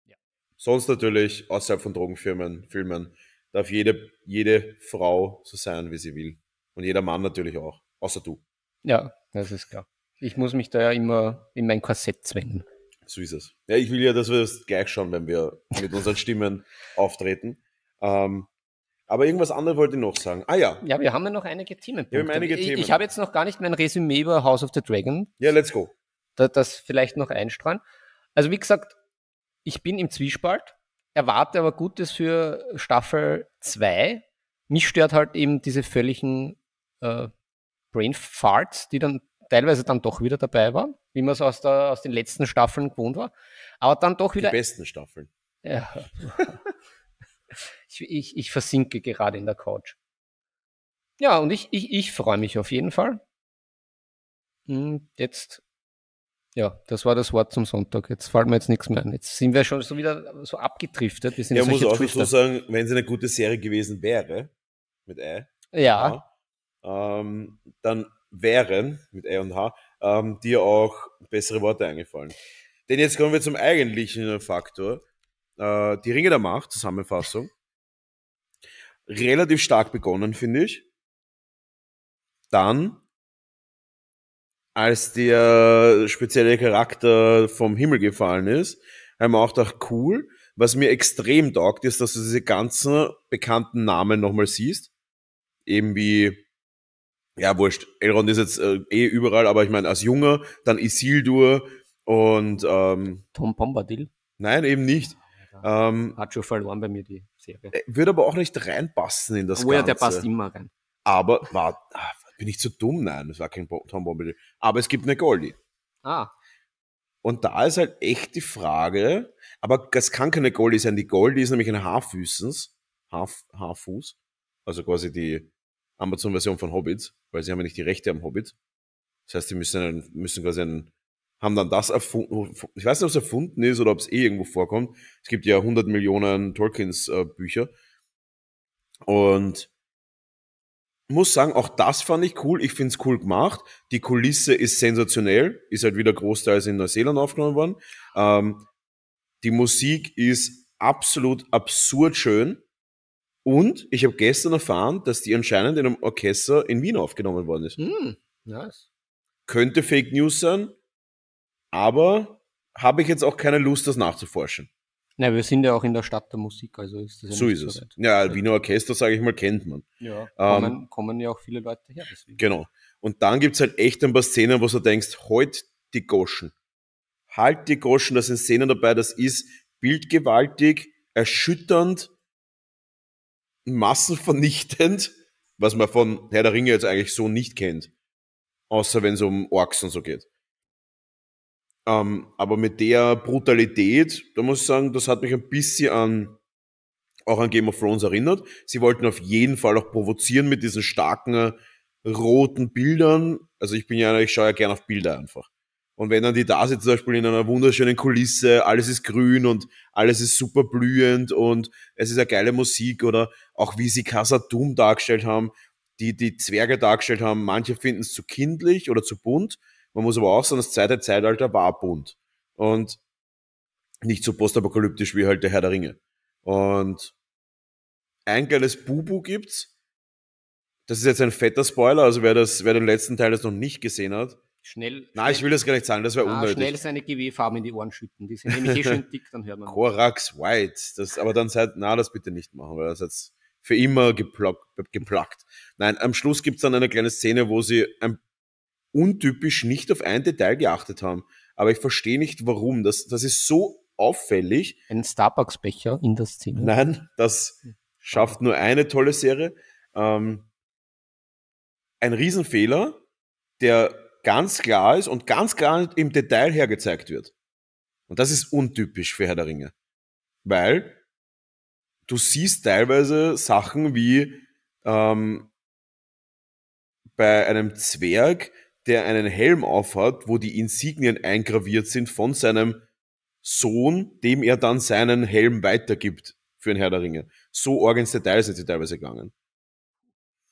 [SPEAKER 2] Ja.
[SPEAKER 1] Sonst natürlich, außerhalb von Drogenfilmen, Filmen, darf jede, jede Frau so sein, wie sie will. Und jeder Mann natürlich auch. Außer du.
[SPEAKER 2] Ja, das ist klar. Ich muss mich da ja immer in mein Korsett zwängen.
[SPEAKER 1] So ist es. Ja, ich will ja, dass wir das gleich schauen, wenn wir mit unseren Stimmen auftreten. Ähm, aber irgendwas anderes wollte ich noch sagen. Ah ja,
[SPEAKER 2] Ja, wir haben ja noch einige Themenpunkte.
[SPEAKER 1] Wir haben einige
[SPEAKER 2] ich,
[SPEAKER 1] Themen.
[SPEAKER 2] Ich habe jetzt noch gar nicht mein Resümee über House of the Dragon,
[SPEAKER 1] ja, let's go.
[SPEAKER 2] da, das vielleicht noch einstreuen. Also wie gesagt, ich bin im Zwiespalt, erwarte aber Gutes für Staffel 2. Mich stört halt eben diese völligen äh, Brain Farts, die dann teilweise dann doch wieder dabei waren, wie man es aus, der, aus den letzten Staffeln gewohnt war. Aber dann doch
[SPEAKER 1] Die
[SPEAKER 2] wieder
[SPEAKER 1] besten Staffeln.
[SPEAKER 2] ja. ich, ich, ich versinke gerade in der Couch. Ja, und ich, ich, ich freue mich auf jeden Fall. Hm, Jetzt, ja, das war das Wort zum Sonntag. Jetzt fällt mir jetzt nichts mehr ein. Jetzt sind wir schon so wieder so abgedriftet. Wir sind
[SPEAKER 1] Ja, muss auch
[SPEAKER 2] Drifter.
[SPEAKER 1] sagen, wenn es eine gute Serie gewesen wäre, mit Ä,
[SPEAKER 2] Ja,
[SPEAKER 1] H, ähm, dann wären, mit Ä und H, ähm, dir auch bessere Worte eingefallen. Denn jetzt kommen wir zum eigentlichen Faktor. Äh, die Ringe der Macht, Zusammenfassung. Relativ stark begonnen, finde ich. Dann, als der spezielle Charakter vom Himmel gefallen ist, haben wir auch gedacht, cool. Was mir extrem taugt, ist, dass du diese ganzen bekannten Namen nochmal siehst. Eben wie, ja, wurscht, Elrond ist jetzt äh, eh überall, aber ich meine, als Junger, dann Isildur und, ähm,
[SPEAKER 2] Tom Bombadil
[SPEAKER 1] nein, eben nicht. Ähm,
[SPEAKER 2] hat schon verloren bei mir die Serie.
[SPEAKER 1] würde aber auch nicht reinpassen in das
[SPEAKER 2] Oh ja,
[SPEAKER 1] Ganze.
[SPEAKER 2] der passt immer rein.
[SPEAKER 1] Aber, war, ah, bin ich zu dumm? Nein, das war kein Tom Bombadil. Aber es gibt eine Goldie.
[SPEAKER 2] Ah,
[SPEAKER 1] Und da ist halt echt die Frage, aber das kann keine Goldie sein. Die Goldie ist nämlich eine Haarfüßens, Haarf Haarfuß, also quasi die Amazon-Version von Hobbits, weil sie haben ja nicht die Rechte am Hobbit. Das heißt, sie müssen, müssen quasi einen, haben dann das erfunden, ich weiß nicht, ob es erfunden ist oder ob es eh irgendwo vorkommt. Es gibt ja 100 Millionen Tolkiens äh, Bücher. Und muss sagen, auch das fand ich cool. Ich find's cool gemacht. Die Kulisse ist sensationell, ist halt wieder großteils in Neuseeland aufgenommen worden. Ähm, die Musik ist absolut absurd schön. Und ich habe gestern erfahren, dass die anscheinend in einem Orchester in Wien aufgenommen worden ist.
[SPEAKER 2] Hm, nice.
[SPEAKER 1] Könnte Fake News sein, aber habe ich jetzt auch keine Lust, das nachzuforschen.
[SPEAKER 2] Na, wir sind ja auch in der Stadt der Musik, also ist das ja
[SPEAKER 1] So ist es. Ja, Wiener Orchester, sage ich mal, kennt man.
[SPEAKER 2] Ja,
[SPEAKER 1] Ähm,
[SPEAKER 2] kommen, kommen ja auch viele Leute her, deswegen.
[SPEAKER 1] Genau. Und dann gibt's halt echt ein paar Szenen, wo du denkst, halt die Goschen. Halt die Goschen, da sind Szenen dabei, das ist bildgewaltig, erschütternd, massenvernichtend, was man von Herr der Ringe jetzt eigentlich so nicht kennt. Außer wenn es um Orks und so geht. Ähm, aber mit der Brutalität, da muss ich sagen, das hat mich ein bisschen an auch an Game of Thrones erinnert. Sie wollten auf jeden Fall auch provozieren mit diesen starken äh, roten Bildern. Also ich bin ja, ich schaue ja gern auf Bilder einfach. Und wenn dann die da sind, zum Beispiel in einer wunderschönen Kulisse, alles ist grün und alles ist super blühend und es ist eine geile Musik oder auch wie sie Casa Doom dargestellt haben, die die Zwerge dargestellt haben, manche finden es zu kindlich oder zu bunt. Man muss aber auch sagen, das zweite Zeitalter war bunt und nicht so postapokalyptisch wie halt der Herr der Ringe. Und ein geiles Bubu gibt's. Das ist jetzt ein fetter Spoiler, also wer das, wer den letzten Teil jetzt noch nicht gesehen hat.
[SPEAKER 2] Schnell.
[SPEAKER 1] Nein, ich will das gar nicht sagen, das wäre
[SPEAKER 2] ah,
[SPEAKER 1] unnötig.
[SPEAKER 2] schnell seine GW-Farben in die Ohren schütten. Die sind nämlich eh schön dick, dann hört man.
[SPEAKER 1] Korax White. Das, aber dann seid, na, das bitte nicht machen, weil das jetzt für immer geplock, geplackt. Nein, am Schluss gibt's dann eine kleine Szene, wo sie ein, untypisch nicht auf ein Detail geachtet haben. Aber ich verstehe nicht, warum. Das, das ist so auffällig.
[SPEAKER 2] Ein Starbucks-Becher in der Szene.
[SPEAKER 1] Nein, das schafft nur eine tolle Serie. Ähm, ein Riesenfehler, der ganz klar ist und ganz klar im Detail hergezeigt wird. Und das ist untypisch für Herr der Ringe. Weil du siehst teilweise Sachen wie ähm, bei einem Zwerg, der einen Helm aufhat, wo die Insignien eingraviert sind von seinem Sohn, dem er dann seinen Helm weitergibt für den Herr der Ringe. So arg ins Detail sind sie teilweise gegangen.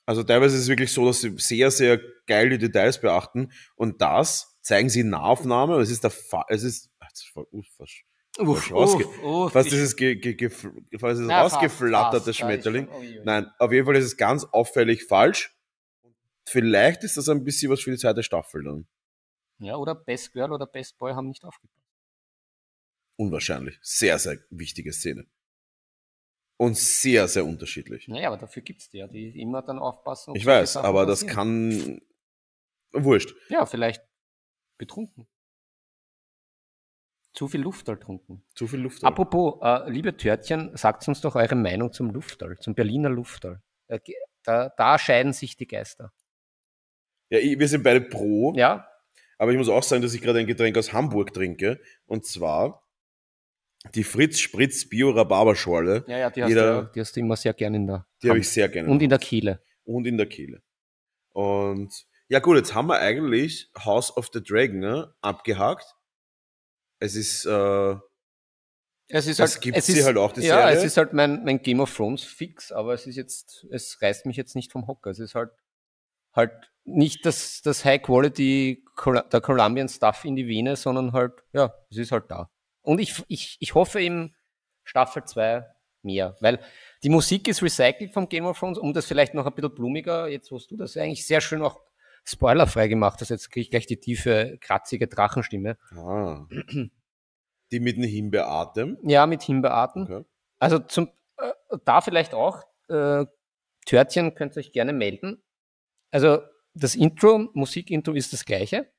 [SPEAKER 1] Also teilweise ist es wirklich so, dass sie sehr, sehr geil die Details beachten und das zeigen sie in Nahaufnahme. Es ist der Fa es ist, ach, das ist voll, uff, fast,
[SPEAKER 2] Uff, uff, uff,
[SPEAKER 1] fast dieses, ge, ge, ge, fast dieses
[SPEAKER 2] Na, fast,
[SPEAKER 1] rausgeflatterte
[SPEAKER 2] fast,
[SPEAKER 1] Schmetterling.
[SPEAKER 2] schon- ui, ui.
[SPEAKER 1] Nein, auf jeden Fall ist es ganz auffällig falsch. Vielleicht ist das ein bisschen was für die zweite Staffel dann.
[SPEAKER 2] Ja, oder Best Girl oder Best Boy haben nicht aufgepasst.
[SPEAKER 1] Unwahrscheinlich. Sehr, sehr wichtige Szene. Und sehr, sehr unterschiedlich.
[SPEAKER 2] Naja, aber dafür gibt's die ja, die immer dann aufpassen.
[SPEAKER 1] Ich weiß, aber das
[SPEAKER 2] passieren.
[SPEAKER 1] kann. Wurscht.
[SPEAKER 2] Ja, vielleicht betrunken. Zu viel Luftal trunken.
[SPEAKER 1] Zu viel Luft.
[SPEAKER 2] Apropos, äh, liebe Törtchen, sagt uns doch eure Meinung zum Luftal, zum Berliner Luftal. Da, ge- da, da scheiden sich die Geister.
[SPEAKER 1] Ja, ich, wir sind beide pro.
[SPEAKER 2] Ja,
[SPEAKER 1] Aber ich muss auch sagen, dass ich gerade ein Getränk aus Hamburg trinke. Und zwar die Fritz Spritz Bio Rhabarberschorle.
[SPEAKER 2] ja, ja, die hast,
[SPEAKER 1] Jeder-
[SPEAKER 2] du, die hast du immer sehr gern in der
[SPEAKER 1] Die habe ich sehr gerne.
[SPEAKER 2] Und in der Kehle.
[SPEAKER 1] und in der Kehle. Und ja gut, jetzt haben wir eigentlich House of the Dragon ne, abgehakt. Es ist, äh,
[SPEAKER 2] Es ist
[SPEAKER 1] Das
[SPEAKER 2] halt,
[SPEAKER 1] gibt's
[SPEAKER 2] es
[SPEAKER 1] hier
[SPEAKER 2] ist,
[SPEAKER 1] halt auch, die
[SPEAKER 2] Ja,
[SPEAKER 1] Serie?
[SPEAKER 2] es ist halt mein, mein Game of Thrones Fix, aber es ist jetzt, es reißt mich jetzt nicht vom Hocker. Es ist halt, halt nicht das, das High Quality der Colombian Stuff in die Vene, sondern halt, ja, es ist halt da. Und ich, ich, ich hoffe im Staffel 2 mehr, weil die Musik ist recycelt vom Game of Thrones, um das vielleicht noch ein bisschen blumiger, jetzt wo du das eigentlich sehr schön auch spoilerfrei gemacht hast, jetzt kriege ich gleich die tiefe, kratzige Drachenstimme.
[SPEAKER 1] ah, die mit dem Himbeeratem.
[SPEAKER 2] Ja, mit Himbeerarten.
[SPEAKER 1] Okay.
[SPEAKER 2] Also zum, äh, da vielleicht auch, äh, Törtchen könnt ihr euch gerne melden. Also das Intro, Musikintro ist das gleiche.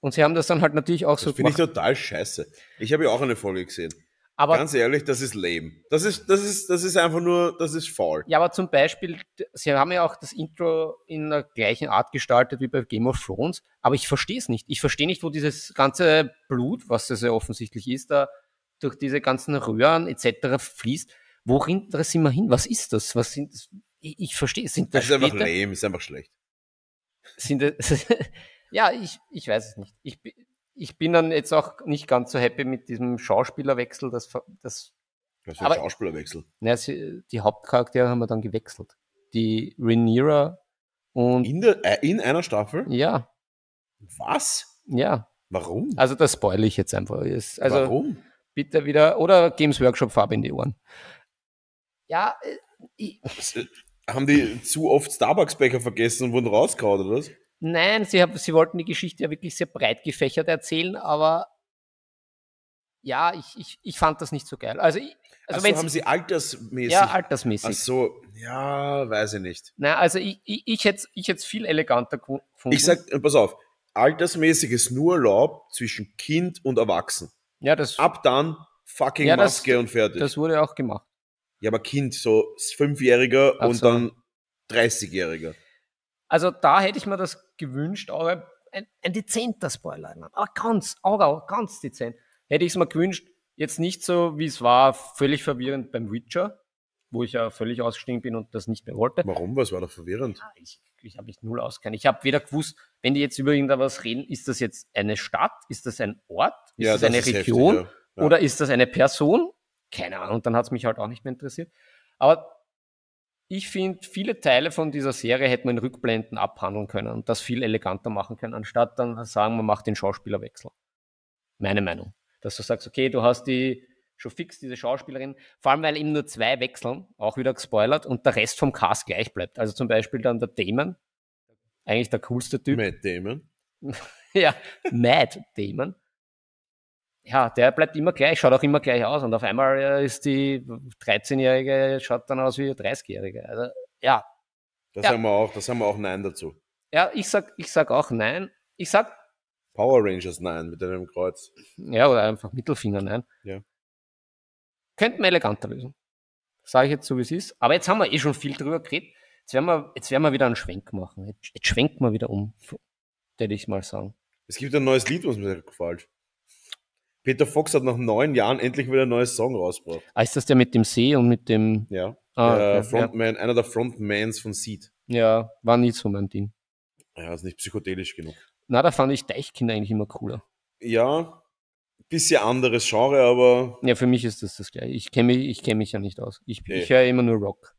[SPEAKER 2] Und sie haben das dann halt natürlich auch
[SPEAKER 1] Das
[SPEAKER 2] so
[SPEAKER 1] finde ich total scheiße. Ich habe ja auch eine Folge gesehen.
[SPEAKER 2] Aber,
[SPEAKER 1] Ganz ehrlich, das ist lame. Das ist, das ist, das ist einfach nur, das ist faul.
[SPEAKER 2] ja, aber zum Beispiel, sie haben ja auch das Intro in der gleichen Art gestaltet wie bei Game of Thrones. Aber ich verstehe es nicht. Ich verstehe nicht, wo dieses ganze Blut, was das ja offensichtlich ist, da durch diese ganzen Röhren etc. fließt. Worin da sind wir hin? Was ist das? Was sind das? Ich, ich verstehe, sind
[SPEAKER 1] Das
[SPEAKER 2] das
[SPEAKER 1] ist einfach
[SPEAKER 2] später-
[SPEAKER 1] lame, ist einfach schlecht.
[SPEAKER 2] Sind es, ja, ich, ich weiß es nicht. Ich, ich bin dann jetzt auch nicht ganz so happy mit diesem Schauspielerwechsel. Das, das,
[SPEAKER 1] für ein
[SPEAKER 2] Aber-
[SPEAKER 1] Schauspielerwechsel.
[SPEAKER 2] naja, sie, die Hauptcharaktere haben wir dann gewechselt. Die Rhaenyra und
[SPEAKER 1] In, der, äh, in einer Staffel?
[SPEAKER 2] ja,
[SPEAKER 1] Was?
[SPEAKER 2] ja.
[SPEAKER 1] Warum?
[SPEAKER 2] Also das spoile ich jetzt einfach. Also
[SPEAKER 1] Warum?
[SPEAKER 2] bitte wieder oder Games Workshop Farbe in die Ohren. Ja, äh, ich,
[SPEAKER 1] Haben die zu oft Starbucks-Becher vergessen und wurden rausgehauen, oder was?
[SPEAKER 2] nein, sie, hab, sie wollten die Geschichte ja wirklich sehr breit gefächert erzählen, aber ja, ich, ich, ich fand das nicht so geil. Also, ich, also wenn
[SPEAKER 1] haben sie altersmäßig.
[SPEAKER 2] ja, altersmäßig.
[SPEAKER 1] Ach so, ja, weiß ich nicht.
[SPEAKER 2] Na, also ich, ich, ich hätte ich hätt's viel eleganter gefu- gefunden.
[SPEAKER 1] Ich sag, pass auf, altersmäßig ist nur erlaubt zwischen Kind und Erwachsen.
[SPEAKER 2] ja, das,
[SPEAKER 1] Ab dann fucking
[SPEAKER 2] Ja, das-
[SPEAKER 1] Maske und fertig.
[SPEAKER 2] das wurde auch gemacht.
[SPEAKER 1] Ja, aber Kind, so Fünfjähriger
[SPEAKER 2] Ach
[SPEAKER 1] und
[SPEAKER 2] so.
[SPEAKER 1] dann 30-Jähriger.
[SPEAKER 2] Also da hätte ich mir das gewünscht, aber ein, ein dezenter Spoiler. Aber ganz, aber ganz dezent. Hätte ich es mir gewünscht, jetzt nicht so, wie es war, völlig verwirrend beim Witcher, wo ich ja völlig ausgestiegen bin und das nicht mehr wollte.
[SPEAKER 1] Warum? Was war da verwirrend?
[SPEAKER 2] Ah, Ich, ich habe mich null auskennen. Ich habe weder gewusst, wenn die jetzt über irgendwas reden, ist das jetzt eine Stadt, ist das ein Ort, ist das, eine
[SPEAKER 1] heftig,
[SPEAKER 2] Region
[SPEAKER 1] ja. Ja.
[SPEAKER 2] oder ist das eine Person? Keine Ahnung. Und dann hat es mich halt auch nicht mehr interessiert. Aber ich finde, viele Teile von dieser Serie hätte man in Rückblenden abhandeln können und das viel eleganter machen können, anstatt dann sagen, man macht den Schauspielerwechsel. Meine Meinung. Dass du sagst, okay, du hast die schon fix, diese Schauspielerin, vor allem weil eben nur zwei wechseln, auch wieder gespoilert, und der Rest vom Cast gleich bleibt. Also zum Beispiel dann der Damon, eigentlich der coolste Typ.
[SPEAKER 1] Matt Damon.
[SPEAKER 2] Ja, Mad Damon. Ja, der bleibt immer gleich, schaut auch immer gleich aus. Und auf einmal äh, ist die 13-Jährige, schaut dann aus wie eine 30-Jährige. Also, ja,
[SPEAKER 1] Das
[SPEAKER 2] Ja.
[SPEAKER 1] haben wir auch, das haben wir auch Nein dazu.
[SPEAKER 2] ja, ich sag, ich sag auch nein. Ich sag,
[SPEAKER 1] Power Rangers Nein mit einem Kreuz.
[SPEAKER 2] ja, oder einfach Mittelfinger nein.
[SPEAKER 1] Ja.
[SPEAKER 2] Könnten wir eleganter lösen. Sage ich jetzt so, wie es ist. Aber jetzt haben wir eh schon viel drüber geredet. Jetzt werden wir, jetzt werden wir wieder einen Schwenk machen. Jetzt, jetzt schwenken wir wieder um, würde ich mal sagen.
[SPEAKER 1] Es gibt ein neues Lied, was mir gefällt. Peter Fox hat nach neun Jahren endlich wieder ein neues Song rausgebracht.
[SPEAKER 2] Ah, ist das der mit dem See und mit dem,
[SPEAKER 1] Ja.
[SPEAKER 2] Ah,
[SPEAKER 1] der
[SPEAKER 2] okay,
[SPEAKER 1] Frontman, einer der Frontmans von Seed.
[SPEAKER 2] ja, war nie so mein Ding.
[SPEAKER 1] Ja, ist nicht psychedelisch genug.
[SPEAKER 2] Na, da fand ich Deichkind eigentlich immer cooler.
[SPEAKER 1] Ja, bisschen anderes Genre, aber
[SPEAKER 2] Ja, für mich ist das das gleiche. Ich kenne mich, ich kenn mich ja nicht aus. Ich,
[SPEAKER 1] Okay.
[SPEAKER 2] ich höre immer nur Rock.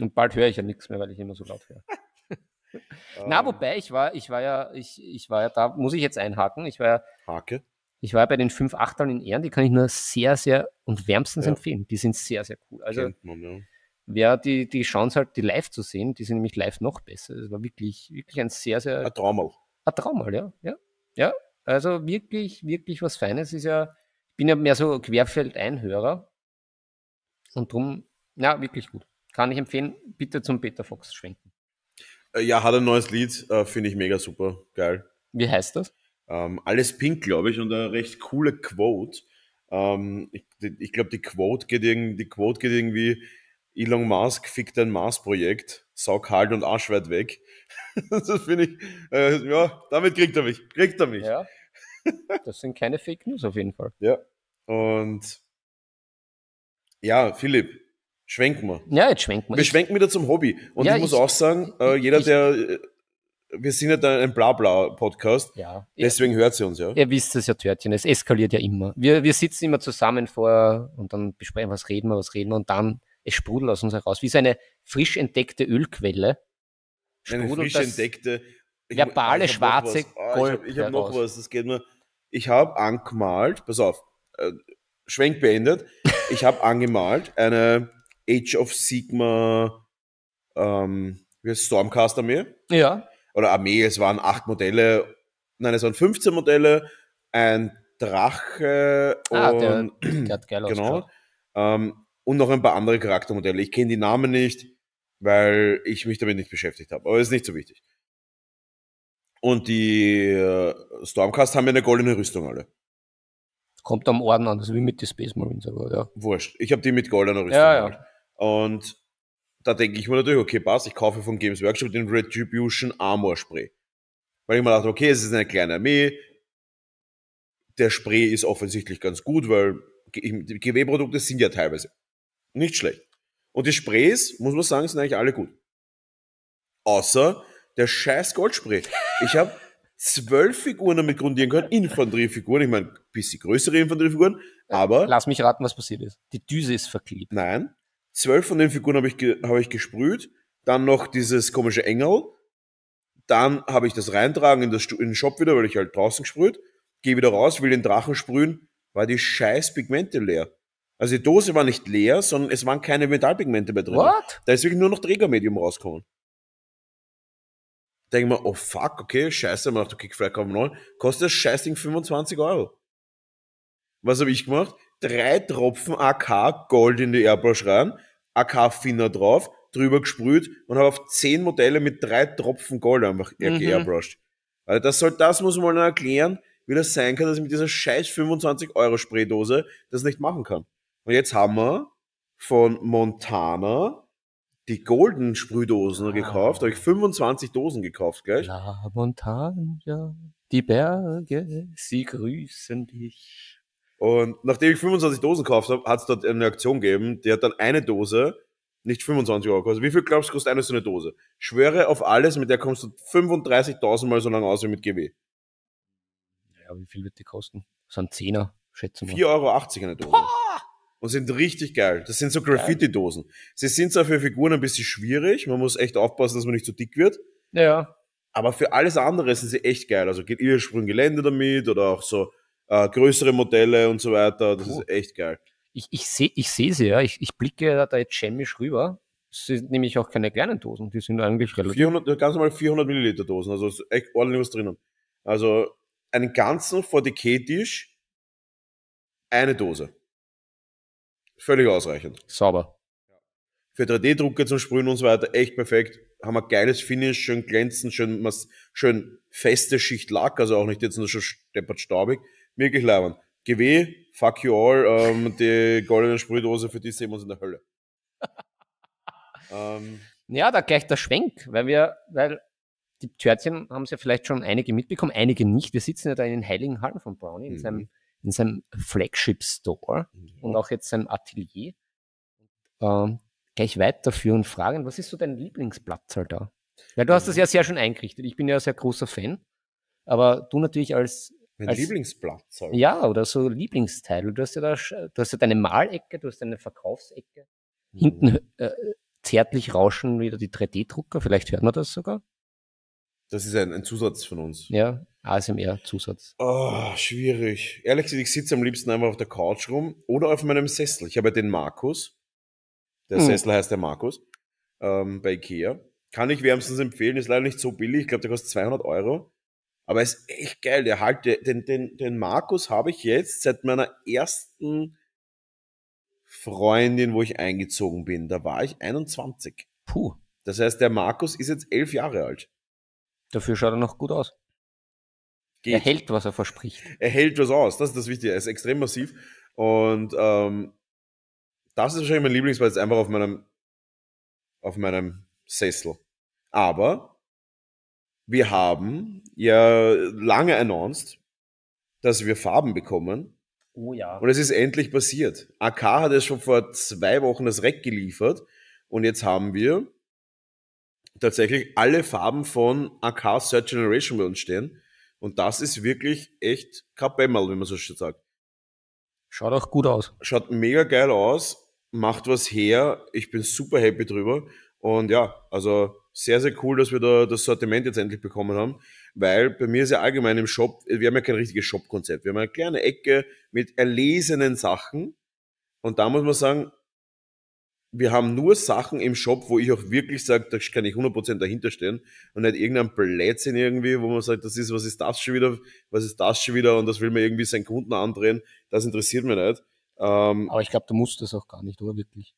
[SPEAKER 2] Und bald höre ich ja nichts mehr, weil ich immer so laut höre. Na,
[SPEAKER 1] ähm,
[SPEAKER 2] wobei, ich war, ich war ja, ich, ich war ja da, muss ich jetzt einhaken. Ich war ja,
[SPEAKER 1] Hake.
[SPEAKER 2] Ich war bei den fünf Achtern in Ehren, die kann ich nur sehr, sehr und wärmstens
[SPEAKER 1] Ja.
[SPEAKER 2] empfehlen. Die sind sehr, sehr cool. Also,
[SPEAKER 1] man, ja.
[SPEAKER 2] wer die, die Chance hat, die live zu sehen, die sind nämlich live noch besser. Es war wirklich, wirklich ein sehr, sehr
[SPEAKER 1] Ein Traumal.
[SPEAKER 2] Ein Traum, ja. ja. Ja, also wirklich, wirklich was Feines. Ist ja, ich bin ja mehr so Querfeldeinhörer. Und drum, ja, wirklich gut. Kann ich empfehlen, bitte zum Peter Fox schwenken.
[SPEAKER 1] Äh, Ja, hat ein neues Lied, äh, finde ich mega super. Geil.
[SPEAKER 2] Wie heißt das?
[SPEAKER 1] Ähm, alles pink, glaube ich, und eine recht coole Quote. Ähm, ich ich glaube, die Quote geht irgendwie, die Quote geht irgendwie, Elon Musk fickt ein Mars-Projekt, saug halt und Arsch weit weg. das finde ich, äh, ja, damit kriegt er mich, kriegt er mich.
[SPEAKER 2] Ja. Das sind keine Fake News auf jeden Fall.
[SPEAKER 1] Ja. Und ja, Philipp, schwenken wir.
[SPEAKER 2] Ja, jetzt schwenken wir.
[SPEAKER 1] Wir schwenken wieder zum Hobby. Und
[SPEAKER 2] Ja,
[SPEAKER 1] ich muss
[SPEAKER 2] ich-
[SPEAKER 1] auch sagen, äh, jeder,
[SPEAKER 2] ich-
[SPEAKER 1] der, äh, wir sind ja da ein Blabla-Podcast,
[SPEAKER 2] ja.
[SPEAKER 1] deswegen hört sie uns, ja.
[SPEAKER 2] Ihr wisst es ja, Törtchen, es eskaliert ja immer. Wir, wir sitzen immer zusammen vor und dann besprechen, was reden wir, was reden wir und dann, es sprudelt aus uns heraus, wie so eine frisch entdeckte
[SPEAKER 1] Eine
[SPEAKER 2] Ölquelle. sprudelt
[SPEAKER 1] frisch entdeckte. ich-
[SPEAKER 2] verbale,
[SPEAKER 1] ich
[SPEAKER 2] schwarze.
[SPEAKER 1] Ah,
[SPEAKER 2] Gold
[SPEAKER 1] Ich habe hab noch
[SPEAKER 2] heraus.
[SPEAKER 1] was, das geht mir. Ich habe angemalt, pass auf, äh, Schwenk beendet. Ich habe angemalt eine Age of Sigma, ähm, wie heißt Armee
[SPEAKER 2] Ja.
[SPEAKER 1] Oder Armee. Es waren acht Modelle, nein, es waren 15 Modelle, ein Drache
[SPEAKER 2] Ah, der,
[SPEAKER 1] und
[SPEAKER 2] der hat geil
[SPEAKER 1] genau. Ähm, und noch ein paar andere Charaktermodelle. Ich kenne die Namen nicht, weil ich mich damit nicht beschäftigt habe. Aber ist nicht so wichtig. Und die äh, Stormcast haben ja eine goldene Rüstung alle.
[SPEAKER 2] Kommt am Orden an, das ist wie mit den Space Marines, aber ja.
[SPEAKER 1] Wurscht. Ich habe die mit goldener Rüstung.
[SPEAKER 2] Ja, ja.
[SPEAKER 1] gemalt. Und da denke ich mir natürlich, okay, passt, ich kaufe von Games Workshop den Retribution Armor Spray. Weil ich mir dachte, okay, es ist eine kleine Armee. Der Spray ist offensichtlich ganz gut, weil GW-Produkte sind ja teilweise nicht schlecht. Und die Sprays, muss man sagen, sind eigentlich alle gut. Außer der scheiß Goldspray. Ich habe zwölf Figuren damit grundieren können, Infanteriefiguren, ich meine, bisschen größere Infanteriefiguren, aber
[SPEAKER 2] Lass mich raten, was passiert ist. Die Düse ist verklebt.
[SPEAKER 1] Nein. Zwölf von den Figuren habe ich, hab ich gesprüht. Dann noch dieses komische Engel. Dann habe ich das reintragen in, das, in den Shop wieder, weil ich halt draußen gesprüht. Gehe wieder raus, will den Drachen sprühen. War die scheiß Pigmente leer. Also die Dose war nicht leer, sondern es waren keine Metallpigmente mehr drin.
[SPEAKER 2] What?
[SPEAKER 1] Da ist wirklich nur noch Trägermedium rausgekommen. Denke mir, oh fuck, okay, scheiße, man dachte, okay, vielleicht wir neu. Kostet das Scheißding 25 Euro. Was habe ich gemacht? Drei Tropfen AK Gold in die Airbrush rein, AK Finner drauf, drüber gesprüht und habe auf zehn Modelle mit drei Tropfen Gold einfach
[SPEAKER 2] Mhm.
[SPEAKER 1] geairbrushed. Also das soll, das muss man mal erklären, wie das sein kann, dass ich mit dieser scheiß 25 Euro Spraydose das nicht machen kann. Und jetzt haben wir von Montana die Golden Sprühdosen
[SPEAKER 2] Ah.
[SPEAKER 1] gekauft. Da habe ich 25 Dosen gekauft gleich.
[SPEAKER 2] La Montagna, die Berge, sie grüßen dich.
[SPEAKER 1] Und nachdem ich 25 Dosen gekauft habe, hat es dort eine Aktion gegeben, die hat dann eine Dose, nicht 25 Euro gekostet. Wie viel glaubst du, kostet eine so eine Dose? Schwöre auf alles, mit der kommst du 35.000 Mal so lange aus wie mit GW.
[SPEAKER 2] Ja, wie viel wird die kosten? So ein Zehner, schätzen wir.
[SPEAKER 1] 4,80 Euro eine Dose. Und sind richtig geil. Das sind so Graffiti-Dosen. Sie sind zwar für Figuren ein bisschen schwierig, man muss echt aufpassen, dass man nicht zu dick wird.
[SPEAKER 2] Ja,
[SPEAKER 1] Aber für alles andere sind sie echt geil. Also geht ihr sprung Gelände damit oder auch so äh, größere Modelle und so weiter. Das
[SPEAKER 2] Cool.
[SPEAKER 1] ist echt geil.
[SPEAKER 2] ich, ich sehe ich seh sie ja, ich, ich blicke da jetzt chemisch rüber. Es sind nämlich auch keine kleinen Dosen, die sind eigentlich relativ.
[SPEAKER 1] 400, ganz normal 400 Milliliter Dosen, also ist echt ordentlich was drinnen. Also einen ganzen 40k-Tisch, eine Dose. Völlig ausreichend.
[SPEAKER 2] Sauber.
[SPEAKER 1] Für 3D-Drucker zum Sprühen und so weiter, echt perfekt. Haben wir geiles Finish, schön glänzend, schön, schön feste Schicht Lack, also auch nicht jetzt nur schon steppert staubig. Wirklich leibend. GW, fuck you all, ähm, die goldene Sprühdose, für die sehen wir uns in der Hölle. ähm,
[SPEAKER 2] Ja, da gleich der Schwenk, weil wir, weil die Törtchen haben es ja vielleicht schon einige mitbekommen, einige nicht. Wir sitzen ja da in den heiligen Hallen von Brownie, in,
[SPEAKER 1] Mhm.
[SPEAKER 2] seinem, in seinem Flagship Store und auch jetzt seinem Atelier. Ähm, gleich weiterführen und fragen, was ist so dein Lieblingsplatz halt da? Weil du hast das ja sehr schön eingerichtet. Ich bin ja ein sehr großer Fan. Aber du natürlich als,
[SPEAKER 1] mein
[SPEAKER 2] Als-
[SPEAKER 1] Lieblingsplatz. Halt.
[SPEAKER 2] ja, oder so Lieblingsteil. Du hast ja da, du hast ja deine Malecke, du hast deine Verkaufsecke.
[SPEAKER 1] Mhm.
[SPEAKER 2] Hinten äh, zärtlich rauschen wieder die 3D-Drucker. Vielleicht hört man das sogar.
[SPEAKER 1] Das ist ein, ein Zusatz von uns.
[SPEAKER 2] Ja, ASMR-Zusatz.
[SPEAKER 1] Oh, schwierig. Ehrlich gesagt, ich sitze am liebsten einfach auf der Couch rum oder auf meinem Sessel. Ich habe ja den Markus. Der
[SPEAKER 2] Hm.
[SPEAKER 1] Sessel heißt der Markus. Ähm, bei Ikea. Kann ich wärmstens empfehlen. Ist leider nicht so billig. Ich glaube, der kostet 200 Euro. Aber ist echt geil. Der halt, den, den, den Markus habe ich jetzt seit meiner ersten Freundin, wo ich eingezogen bin. Da war ich 21.
[SPEAKER 2] Puh,
[SPEAKER 1] Das heißt, der Markus ist jetzt elf Jahre alt.
[SPEAKER 2] dafür schaut er noch gut aus. Er
[SPEAKER 1] Geht.
[SPEAKER 2] hält, was er verspricht.
[SPEAKER 1] er hält was aus. Das ist das Wichtige. Er ist extrem massiv. Und ähm, das ist wahrscheinlich mein Lieblingsplatz, einfach auf meinem, auf meinem Sessel. Aber wir haben ja lange announced, dass wir Farben bekommen.
[SPEAKER 2] Oh ja.
[SPEAKER 1] Und es ist endlich passiert. AK hat es schon vor zwei Wochen das Rack geliefert. Und jetzt haben wir tatsächlich alle Farben von AK Third Generation bei uns stehen. Und das ist wirklich echt Kapemmel, wie man so schön sagt.
[SPEAKER 2] Schaut auch gut aus.
[SPEAKER 1] Schaut mega geil aus, macht was her. Ich bin super happy drüber. Und ja, also sehr, sehr cool, dass wir da das Sortiment jetzt endlich bekommen haben. Weil bei mir ist ja allgemein im Shop, wir haben ja kein richtiges Shop-Konzept. Wir haben eine kleine Ecke mit erlesenen Sachen. Und da muss man sagen, wir haben nur Sachen im Shop, wo ich auch wirklich sage, da kann ich 100% dahinter stehen und nicht irgendein Blödsinn irgendwie, wo man sagt, das ist, was ist das schon wieder, was ist das schon wieder und das will man irgendwie seinen Kunden andrehen. Das interessiert mich nicht. Ähm,
[SPEAKER 2] Aber ich glaube, du musst das auch gar nicht, oder wirklich?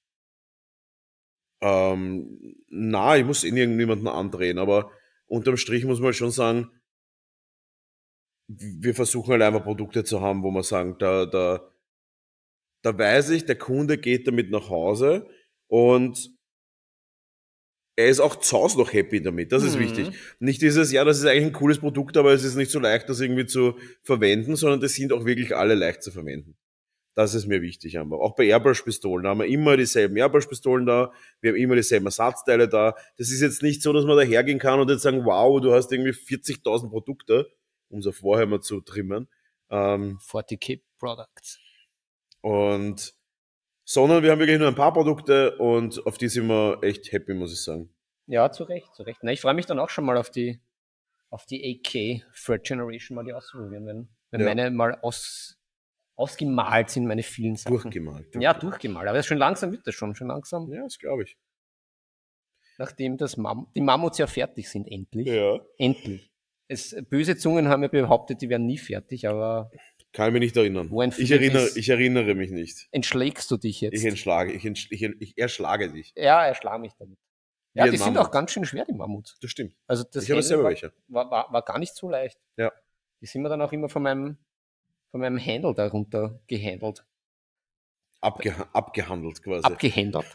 [SPEAKER 1] ähm, na, ich muss in irgendjemanden andrehen, aber unterm Strich muss man schon sagen, wir versuchen halt einfach Produkte zu haben, wo man sagen, da, da, da weiß ich, der Kunde geht damit nach Hause und er ist auch zu Hause noch happy damit. Das ist
[SPEAKER 2] Mhm.
[SPEAKER 1] wichtig. Nicht dieses, ja, das ist eigentlich ein cooles Produkt, aber es ist nicht so leicht, das irgendwie zu verwenden, sondern das sind auch wirklich alle leicht zu verwenden. Das ist mir wichtig einfach. Auch bei Airbrush-Pistolen haben wir immer dieselben Airbrush-Pistolen da. Wir haben immer dieselben Ersatzteile da. Das ist jetzt nicht so, dass man da hergehen kann und jetzt sagen, wow, du hast irgendwie 40.000 Produkte, um so vorher mal zu trimmen. Ähm,
[SPEAKER 2] 40k Products.
[SPEAKER 1] und, sondern wir haben wirklich nur ein paar Produkte und auf die sind wir echt happy, muss ich sagen.
[SPEAKER 2] Ja, zu Recht, zu Recht. Na, ich freue mich dann auch schon mal auf die, auf die AK Third Generation mal die auszuprobieren, wenn, wenn
[SPEAKER 1] Ja.
[SPEAKER 2] meine mal aus, ausgemalt sind meine vielen Sachen.
[SPEAKER 1] Durchgemalt.
[SPEAKER 2] Ja, durchgemalt. Aber schon langsam wird das schon, schon langsam.
[SPEAKER 1] Ja, das glaube ich.
[SPEAKER 2] Nachdem das Mam die Mammuts ja fertig sind, endlich.
[SPEAKER 1] Ja.
[SPEAKER 2] Endlich. Es, böse Zungen haben ja behauptet, die wären nie fertig, aber
[SPEAKER 1] Kann ich mich nicht erinnern. Ich erinnere, ich erinnere mich nicht.
[SPEAKER 2] entschlägst du dich jetzt?
[SPEAKER 1] Ich entschlage, ich, entsch, ich, ich erschlage dich.
[SPEAKER 2] ja, erschlag mich damit. Ja,
[SPEAKER 1] Wie ein
[SPEAKER 2] die sind auch ganz schön schwer, die Mammuts.
[SPEAKER 1] Das stimmt.
[SPEAKER 2] Also das
[SPEAKER 1] ich habe selber
[SPEAKER 2] war,
[SPEAKER 1] welche.
[SPEAKER 2] war, war, war gar nicht so leicht.
[SPEAKER 1] Ja.
[SPEAKER 2] Die sind mir dann auch immer von meinem, von meinem Handle darunter gehandelt.
[SPEAKER 1] Abgeha abgehandelt quasi.
[SPEAKER 2] Abgehändelt.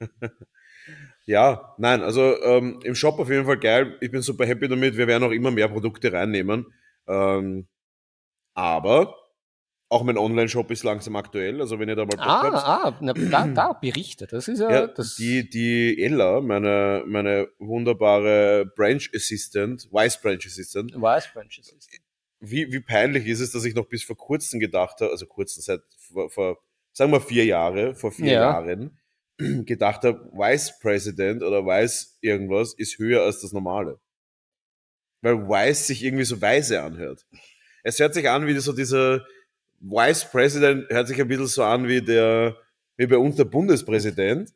[SPEAKER 1] Ja, nein, also ähm, im Shop auf jeden Fall geil. Ich bin super happy damit. Wir werden auch immer mehr Produkte reinnehmen. Ähm, aber auch mein Online-Shop ist langsam aktuell. Also wenn ihr da mal Bock habt.
[SPEAKER 2] Ah, ah, na, da, da berichtet. Das ist ja,
[SPEAKER 1] Ja,
[SPEAKER 2] das.
[SPEAKER 1] die, die Ella, meine, meine wunderbare Branch Assistant, Vice Branch Assistant,
[SPEAKER 2] Vice Branches ist.
[SPEAKER 1] Wie, wie peinlich ist es, dass ich noch bis vor kurzem gedacht habe, also kurzen seit vor, vor sagen wir vier Jahre, vor vier
[SPEAKER 2] Ja.
[SPEAKER 1] Jahren, gedacht habe, Vice President oder Vice irgendwas ist höher als das normale. Weil Vice sich irgendwie so weise anhört. Es hört sich an wie so dieser Vice President, hört sich ein bisschen so an wie der, wie bei uns der Bundespräsident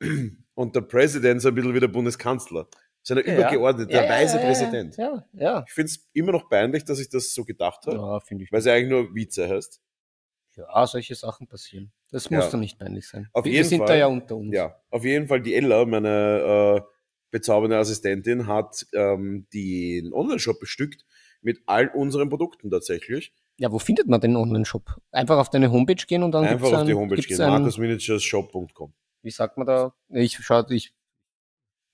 [SPEAKER 1] und der Präsident so ein bisschen wie der Bundeskanzler. So ein
[SPEAKER 2] Ja.
[SPEAKER 1] übergeordneter,
[SPEAKER 2] Ja,
[SPEAKER 1] der
[SPEAKER 2] ja,
[SPEAKER 1] weise
[SPEAKER 2] ja, ja,
[SPEAKER 1] Präsident.
[SPEAKER 2] Ja, ja.
[SPEAKER 1] Ich finde es immer noch peinlich, dass ich das so gedacht habe,
[SPEAKER 2] Ja, finde ich.
[SPEAKER 1] weil es ja eigentlich nur Vize heißt.
[SPEAKER 2] Ja, solche Sachen passieren. Das
[SPEAKER 1] Ja.
[SPEAKER 2] muss doch nicht peinlich sein.
[SPEAKER 1] Auf
[SPEAKER 2] wir
[SPEAKER 1] jeden
[SPEAKER 2] sind
[SPEAKER 1] Fall.
[SPEAKER 2] da ja unter uns.
[SPEAKER 1] Ja, auf jeden Fall die Ella, meine äh, bezaubernde Assistentin, hat ähm, den Online-Shop bestückt mit all unseren Produkten tatsächlich.
[SPEAKER 2] Ja, wo findet man den Online-Shop? Einfach auf deine Homepage gehen und dann
[SPEAKER 1] Einfach
[SPEAKER 2] gibt's
[SPEAKER 1] auf die Homepage gehen, markusminiatureshop.com.
[SPEAKER 2] Wie sagt man da? Ich schau, ich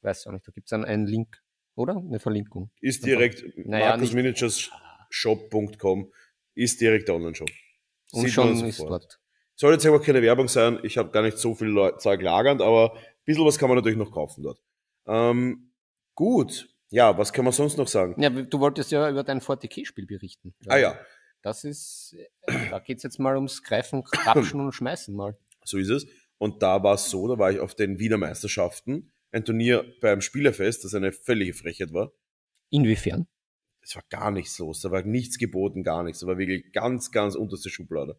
[SPEAKER 2] weiß auch nicht, da gibt es einen, einen Link, oder? Eine Verlinkung.
[SPEAKER 1] Ist direkt
[SPEAKER 2] Naja,
[SPEAKER 1] markusminiatureshop.com ist direkt der Online-Shop.
[SPEAKER 2] Und
[SPEAKER 1] Sieht
[SPEAKER 2] schon ist dort.
[SPEAKER 1] Soll jetzt aber keine Werbung sein, ich habe gar nicht so viel Zeug lagernd, aber ein bisschen was kann man natürlich noch kaufen dort. Ähm, gut, ja, was kann man sonst noch sagen?
[SPEAKER 2] Ja, du wolltest ja über dein 40k-Spiel berichten.
[SPEAKER 1] Ah ja,
[SPEAKER 2] Das ist, äh, da geht's jetzt mal ums Greifen, Krapschen und Schmeißen mal.
[SPEAKER 1] So ist es. Und da war es so, da war ich auf den Wiener Meisterschaften, ein Turnier beim Spielerfest, das eine völlige Frechheit war.
[SPEAKER 2] Inwiefern?
[SPEAKER 1] Es war gar nichts los, da war nichts geboten, gar nichts. Da war wirklich ganz, ganz unterste Schublade.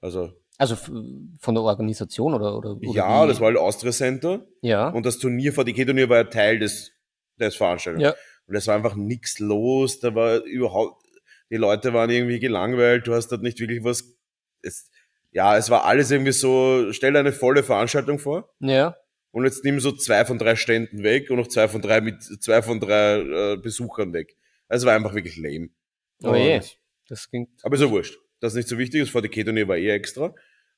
[SPEAKER 1] Also,
[SPEAKER 2] Also von der Organisation oder? oder, oder
[SPEAKER 1] ja, das war halt Austria Center
[SPEAKER 2] Ja.
[SPEAKER 1] und das Turnier, VDK-Turnier war ja Teil des, des Veranstaltungs.
[SPEAKER 2] Ja.
[SPEAKER 1] Und es war einfach nichts los, da war überhaupt, die Leute waren irgendwie gelangweilt, du hast dort nicht wirklich was, es, ja, es war alles irgendwie so, stell dir eine volle Veranstaltung vor.
[SPEAKER 2] Ja.
[SPEAKER 1] Und jetzt nimm so zwei von drei Ständen weg und noch zwei von drei mit zwei von drei äh, Besuchern weg. Also war einfach wirklich lame.
[SPEAKER 2] Oh je. Das klingt.
[SPEAKER 1] Aber ist ja wurscht. Das ist nicht so wichtig. Das VDK-Turnier war eh extra.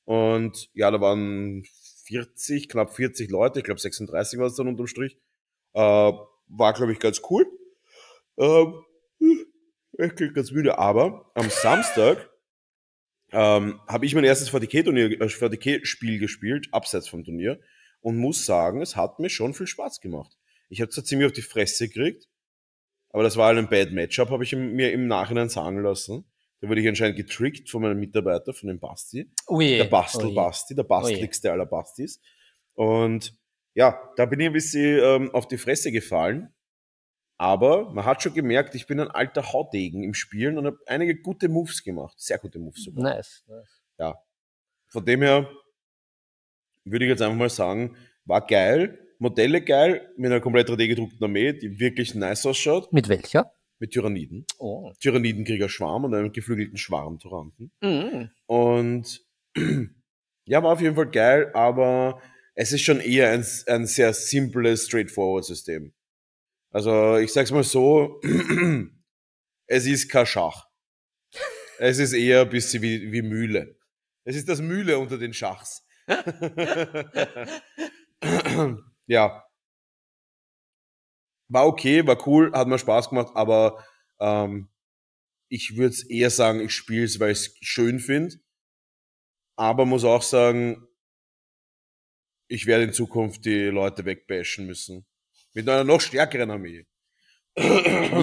[SPEAKER 1] Und ja, da waren 40, knapp 40 Leute. Ich glaube 36 war es dann unterm Strich. Äh, war, glaube ich, ganz cool. Ähm, ich klingt ganz müde. Aber am Samstag ähm, habe ich mein erstes VDK-Turnier, äh, VDK-Spiel gespielt, abseits vom Turnier. Und muss sagen, es hat mir schon viel Spaß gemacht. Ich habe zwar ziemlich auf die Fresse gekriegt, aber das war halt ein Bad Matchup, habe ich mir im Nachhinein sagen lassen. Da wurde ich anscheinend getrickt von meinem Mitarbeiter, von dem Basti.
[SPEAKER 2] Oh je.
[SPEAKER 1] Der
[SPEAKER 2] Oh je.
[SPEAKER 1] Bastel-Basti, der
[SPEAKER 2] je.
[SPEAKER 1] basteligste aller Bastis. Und ja, da bin ich ein bisschen ähm, auf die Fresse gefallen. Aber man hat schon gemerkt, ich bin ein alter Haudegen im Spielen und habe einige gute Moves gemacht. Sehr gute Moves sogar.
[SPEAKER 2] Nice. nice.
[SPEAKER 1] Von dem her würde ich jetzt einfach mal sagen, war geil, Modelle geil, mit einer komplett 3D-gedruckten Armee, die wirklich nice ausschaut,
[SPEAKER 2] Mit welcher?
[SPEAKER 1] mit Tyranniden.
[SPEAKER 2] Oh.
[SPEAKER 1] Tyrannidenkrieger-Schwarm und einem geflügelten Schwarm-Tyranten.
[SPEAKER 2] Mhm.
[SPEAKER 1] Und ja, war auf jeden Fall geil, aber es ist schon eher ein, ein sehr simples, straightforward System. Also ich sag's mal so, es ist kein Schach. Es ist eher ein bisschen wie, wie Mühle. Es ist das Mühle unter den Schachs. Ja. War okay, war cool, hat mir Spaß gemacht, aber ähm, ich würde eher sagen, ich spiele es, weil ich es schön finde. Aber muss auch sagen, ich werde in Zukunft die Leute wegbashen müssen. Mit einer noch stärkeren Armee.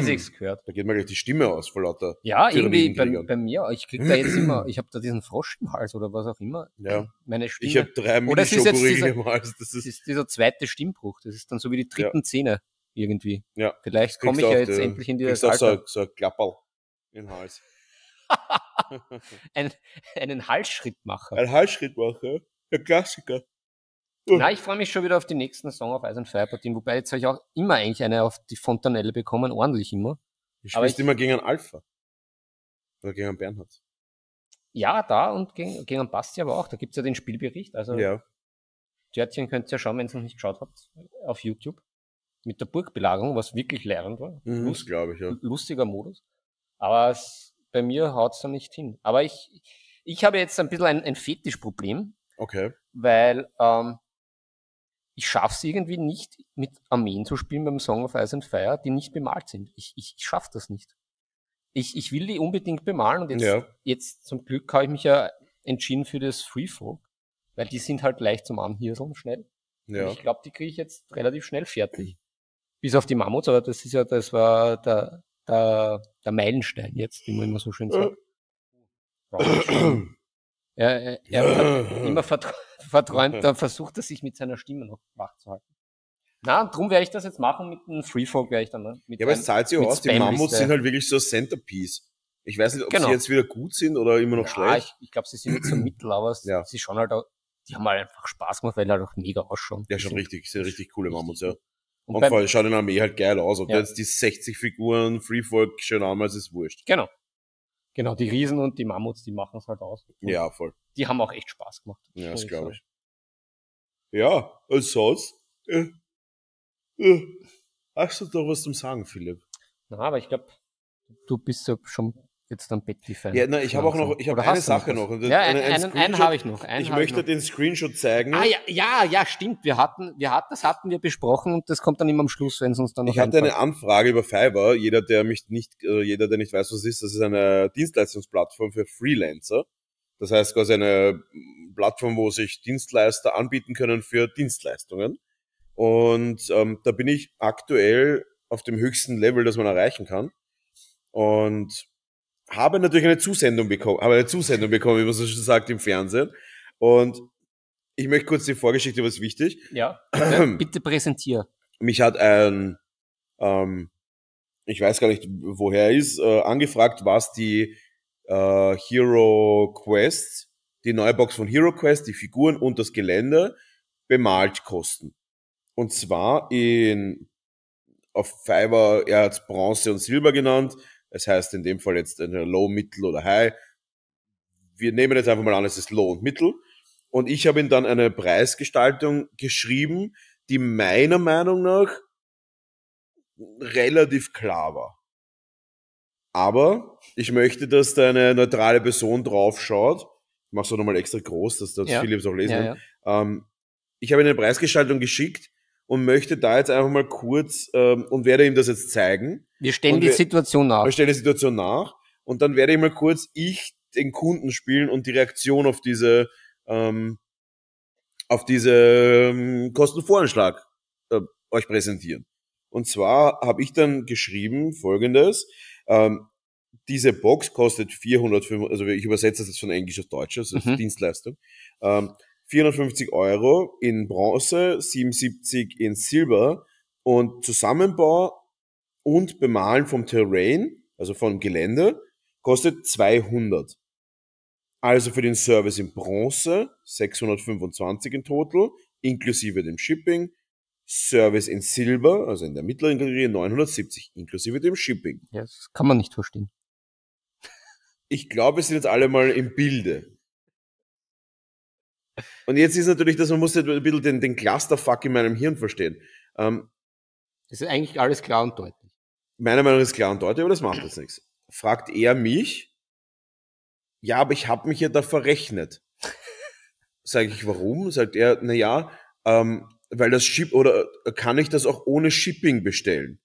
[SPEAKER 2] Sich's gehört.
[SPEAKER 1] Da geht mir gleich die Stimme aus vor lauter.
[SPEAKER 2] Ja, irgendwie bei, bei mir, ich krieg da jetzt immer, ich habe da diesen Frosch im Hals oder was auch immer.
[SPEAKER 1] Ja.
[SPEAKER 2] Meine Stimme.
[SPEAKER 1] Ich habe drei Mini-Schokoriegel im Hals. Das ist,
[SPEAKER 2] ist dieser zweite Stimmbruch. Das ist dann so wie die dritten Zähne irgendwie.
[SPEAKER 1] ja.
[SPEAKER 2] Vielleicht komme
[SPEAKER 1] Kriegst
[SPEAKER 2] ich ja jetzt
[SPEAKER 1] die-
[SPEAKER 2] endlich in
[SPEAKER 1] kriegst
[SPEAKER 2] dieses
[SPEAKER 1] auch so, so ein Klapperl im Hals.
[SPEAKER 2] Ein, einen Halsschrittmacher.
[SPEAKER 1] Ein Halsschrittmacher, der Klassiker.
[SPEAKER 2] Na, ich freue mich schon wieder auf die nächsten Song auf and Fire Partien, wobei jetzt habe ich auch immer eigentlich eine auf die Fontanelle bekommen, ordentlich immer.
[SPEAKER 1] Du spielst
[SPEAKER 2] ich-
[SPEAKER 1] immer gegen einen Alpha. Oder gegen einen Bernhard.
[SPEAKER 2] Ja, da und gegen, gegen Basti aber auch. Da gibt's ja den Spielbericht. Also
[SPEAKER 1] Ja.
[SPEAKER 2] Törtchen könnt ihr ja schauen, wenn ihr noch nicht geschaut habt, auf YouTube. Mit der Burgbelagerung, was wirklich lehrend war.
[SPEAKER 1] Mhm,
[SPEAKER 2] Lust,
[SPEAKER 1] glaube ich, ja.
[SPEAKER 2] lustiger Modus. Aber es, bei mir haut's da nicht hin. Aber ich, ich habe jetzt ein bisschen ein, ein Fetischproblem,
[SPEAKER 1] Okay.
[SPEAKER 2] weil ähm, ich schaffe es irgendwie nicht, mit Armeen zu spielen beim Song of Ice and Fire, die nicht bemalt sind. Ich, ich, ich schaffe das nicht. Ich, ich will die unbedingt bemalen und jetzt,
[SPEAKER 1] Ja.
[SPEAKER 2] jetzt zum Glück habe ich mich ja entschieden für das Freefolk, weil die sind halt leicht zum Anhirseln schnell. Und
[SPEAKER 1] Ja.
[SPEAKER 2] Ich glaube, die kriege ich jetzt relativ schnell fertig. Bis auf die Mammuts, aber das ist ja, das war der, der, der Meilenstein jetzt, wie man immer so schön sagt. Er, er, er immer vertr- verträumt, dann versucht er sich mit seiner Stimme noch wach zu halten. Na, drum werde ich das jetzt machen mit einem Freefolk, werde ich dann ne, mit
[SPEAKER 1] Ja, aber es zahlt sich auch aus. Die. Mammuts sind halt wirklich so ein Centerpiece. Ich weiß nicht, ob
[SPEAKER 2] Genau.
[SPEAKER 1] sie jetzt wieder gut sind oder immer noch
[SPEAKER 2] ja,
[SPEAKER 1] schlecht.
[SPEAKER 2] ich, ich glaube, sie sind jetzt so mittel, aber
[SPEAKER 1] Ja.
[SPEAKER 2] sie schauen halt auch, die haben halt einfach Spaß gemacht, weil die halt auch mega ausschauen.
[SPEAKER 1] Ja, schon
[SPEAKER 2] sind
[SPEAKER 1] richtig, sind richtig coole Mammuts, ja. Und,
[SPEAKER 2] Und
[SPEAKER 1] vor allem schaut in der Armee halt geil aus. Ob
[SPEAKER 2] Ja.
[SPEAKER 1] jetzt die 60 Figuren Freefolk schön anmalst, ist wurscht.
[SPEAKER 2] genau. Genau, die Riesen und die Mammuts, die machen es halt aus. Und
[SPEAKER 1] Ja, voll.
[SPEAKER 2] Die haben auch echt Spaß gemacht.
[SPEAKER 1] Ja, das glaube ich. Ja, als sonst. Äh, äh, hast du doch was zum Sagen, Philipp?
[SPEAKER 2] Na, aber ich glaube, du bist ja schon jetzt am Betty-Fan.
[SPEAKER 1] Ja, na, ich habe auch noch, ich habe eine
[SPEAKER 2] noch
[SPEAKER 1] Sache noch. Und
[SPEAKER 2] Ja,
[SPEAKER 1] eine-
[SPEAKER 2] einen, einen, einen habe ich noch. Einen
[SPEAKER 1] Ich möchte
[SPEAKER 2] noch.
[SPEAKER 1] den Screenshot zeigen.
[SPEAKER 2] Ah ja, ja, ja, stimmt. Wir hatten, wir hatten, das hatten wir besprochen und das kommt dann immer am Schluss, wenn es uns dann noch
[SPEAKER 1] Ich hatte eine
[SPEAKER 2] einfällt.
[SPEAKER 1] Anfrage über Fiverr. Jeder, der mich nicht, äh, jeder, der nicht weiß, was es ist, das ist eine Dienstleistungsplattform für Freelancer. Das heißt quasi eine Plattform, wo sich Dienstleister anbieten können für Dienstleistungen. Und ähm, da bin ich aktuell auf dem höchsten Level, das man erreichen kann. Und habe natürlich eine Zusendung bekommen, habe eine Zusendung bekommen, wie man so schon sagt im Fernsehen. Und ich möchte kurz die Vorgeschichte, was wichtig.
[SPEAKER 2] Ja, bitte, bitte präsentier.
[SPEAKER 1] mich hat ein, ähm, ich weiß gar nicht, woher er ist, äh, angefragt, was die äh, Hero Quest, die neue Box von Hero Quest, die Figuren und das Gelände bemalt kosten. Und zwar in auf Fiverr, er hat Bronze und Silber genannt. Das heißt in dem Fall jetzt eine Low, Mittel oder High. Wir nehmen jetzt einfach mal an, es ist Low und Mittel. Und ich habe ihm dann eine Preisgestaltung geschrieben, die meiner Meinung nach relativ klar war. Aber ich möchte, dass da eine neutrale Person draufschaut. Ich mach's auch nochmal extra groß, dass das
[SPEAKER 2] Ja.
[SPEAKER 1] Philips auch lesen
[SPEAKER 2] Ja,
[SPEAKER 1] kann.
[SPEAKER 2] ja.
[SPEAKER 1] Ähm, ich habe eine Preisgestaltung geschickt und möchte da jetzt einfach mal kurz ähm, und werde ihm das jetzt zeigen.
[SPEAKER 2] Wir stellen die
[SPEAKER 1] wir-
[SPEAKER 2] Situation nach.
[SPEAKER 1] Wir stellen die Situation nach und dann werde ich mal kurz ich den Kunden spielen und die Reaktion auf diese ähm, auf diese ähm, Kostenvoranschlag äh, euch präsentieren. Und zwar habe ich dann geschrieben folgendes, ähm, diese Box kostet 405, also ich übersetze das jetzt von Englisch auf Deutsch, ist
[SPEAKER 2] Mhm.
[SPEAKER 1] Dienstleistung, ähm, 450 Euro in Bronze, 77 in Silber und Zusammenbau und Bemalen vom Terrain, also vom Gelände, kostet 200. Also für den Service in Bronze 625 in total, inklusive dem Shipping. Service in Silber, also in der mittleren Kategorie 970, inklusive dem Shipping.
[SPEAKER 2] Ja, das kann man nicht verstehen.
[SPEAKER 1] Ich glaube, wir sind jetzt alle mal im Bilde. Und jetzt ist natürlich, dass man muss jetzt ein bisschen den, den Clusterfuck in meinem Hirn verstehen. Ähm,
[SPEAKER 2] Das ist eigentlich alles klar und deutlich.
[SPEAKER 1] meiner Meinung nach ist klar und deutlich, aber das macht jetzt nichts. Fragt er mich, ja, aber ich habe mich ja da verrechnet. Sage ich, warum? Sagt er, na ja, ähm, weil das Ship oder äh, kann ich das auch ohne Shipping bestellen?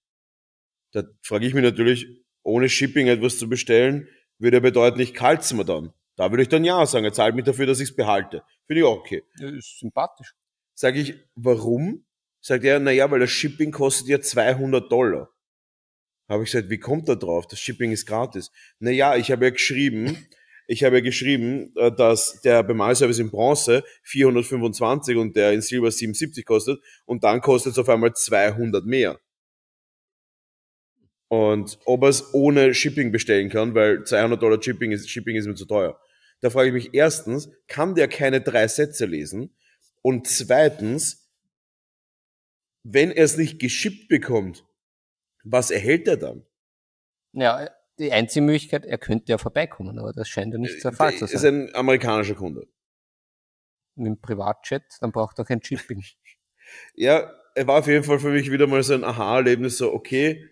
[SPEAKER 1] Da frage ich mich natürlich, ohne Shipping etwas zu bestellen, würde ja bedeuten, ich kalt's mir dann. Da würde ich dann ja sagen, er zahlt mich dafür, dass ich es behalte. Finde ich auch okay.
[SPEAKER 2] Das ist sympathisch.
[SPEAKER 1] Sage ich, warum? Sagt er, na ja, weil das Shipping kostet ja 200 Dollar. Habe ich gesagt, wie kommt er drauf? Das Shipping ist gratis. Na ja, ich habe ja geschrieben, ich habe ja geschrieben, äh, dass der Bemalservice in Bronze 425 und der in Silber 77 kostet und dann kostet es auf einmal 200 mehr. Und ob er es ohne Shipping bestellen kann, weil 200 Dollar Shipping ist, Shipping ist mir zu teuer. Da frage ich mich erstens, kann der keine drei Sätze lesen? Und zweitens, wenn er es nicht geschippt bekommt, was erhält er dann?
[SPEAKER 2] Ja, die einzige Möglichkeit, er könnte ja vorbeikommen, aber das scheint ja nicht der Fall zu
[SPEAKER 1] ist
[SPEAKER 2] sein.
[SPEAKER 1] ein amerikanischer Kunde.
[SPEAKER 2] Mit dem Privatjet, dann braucht er kein Shipping.
[SPEAKER 1] Ja, er war auf jeden Fall für mich wieder mal so ein Aha-Erlebnis, so okay,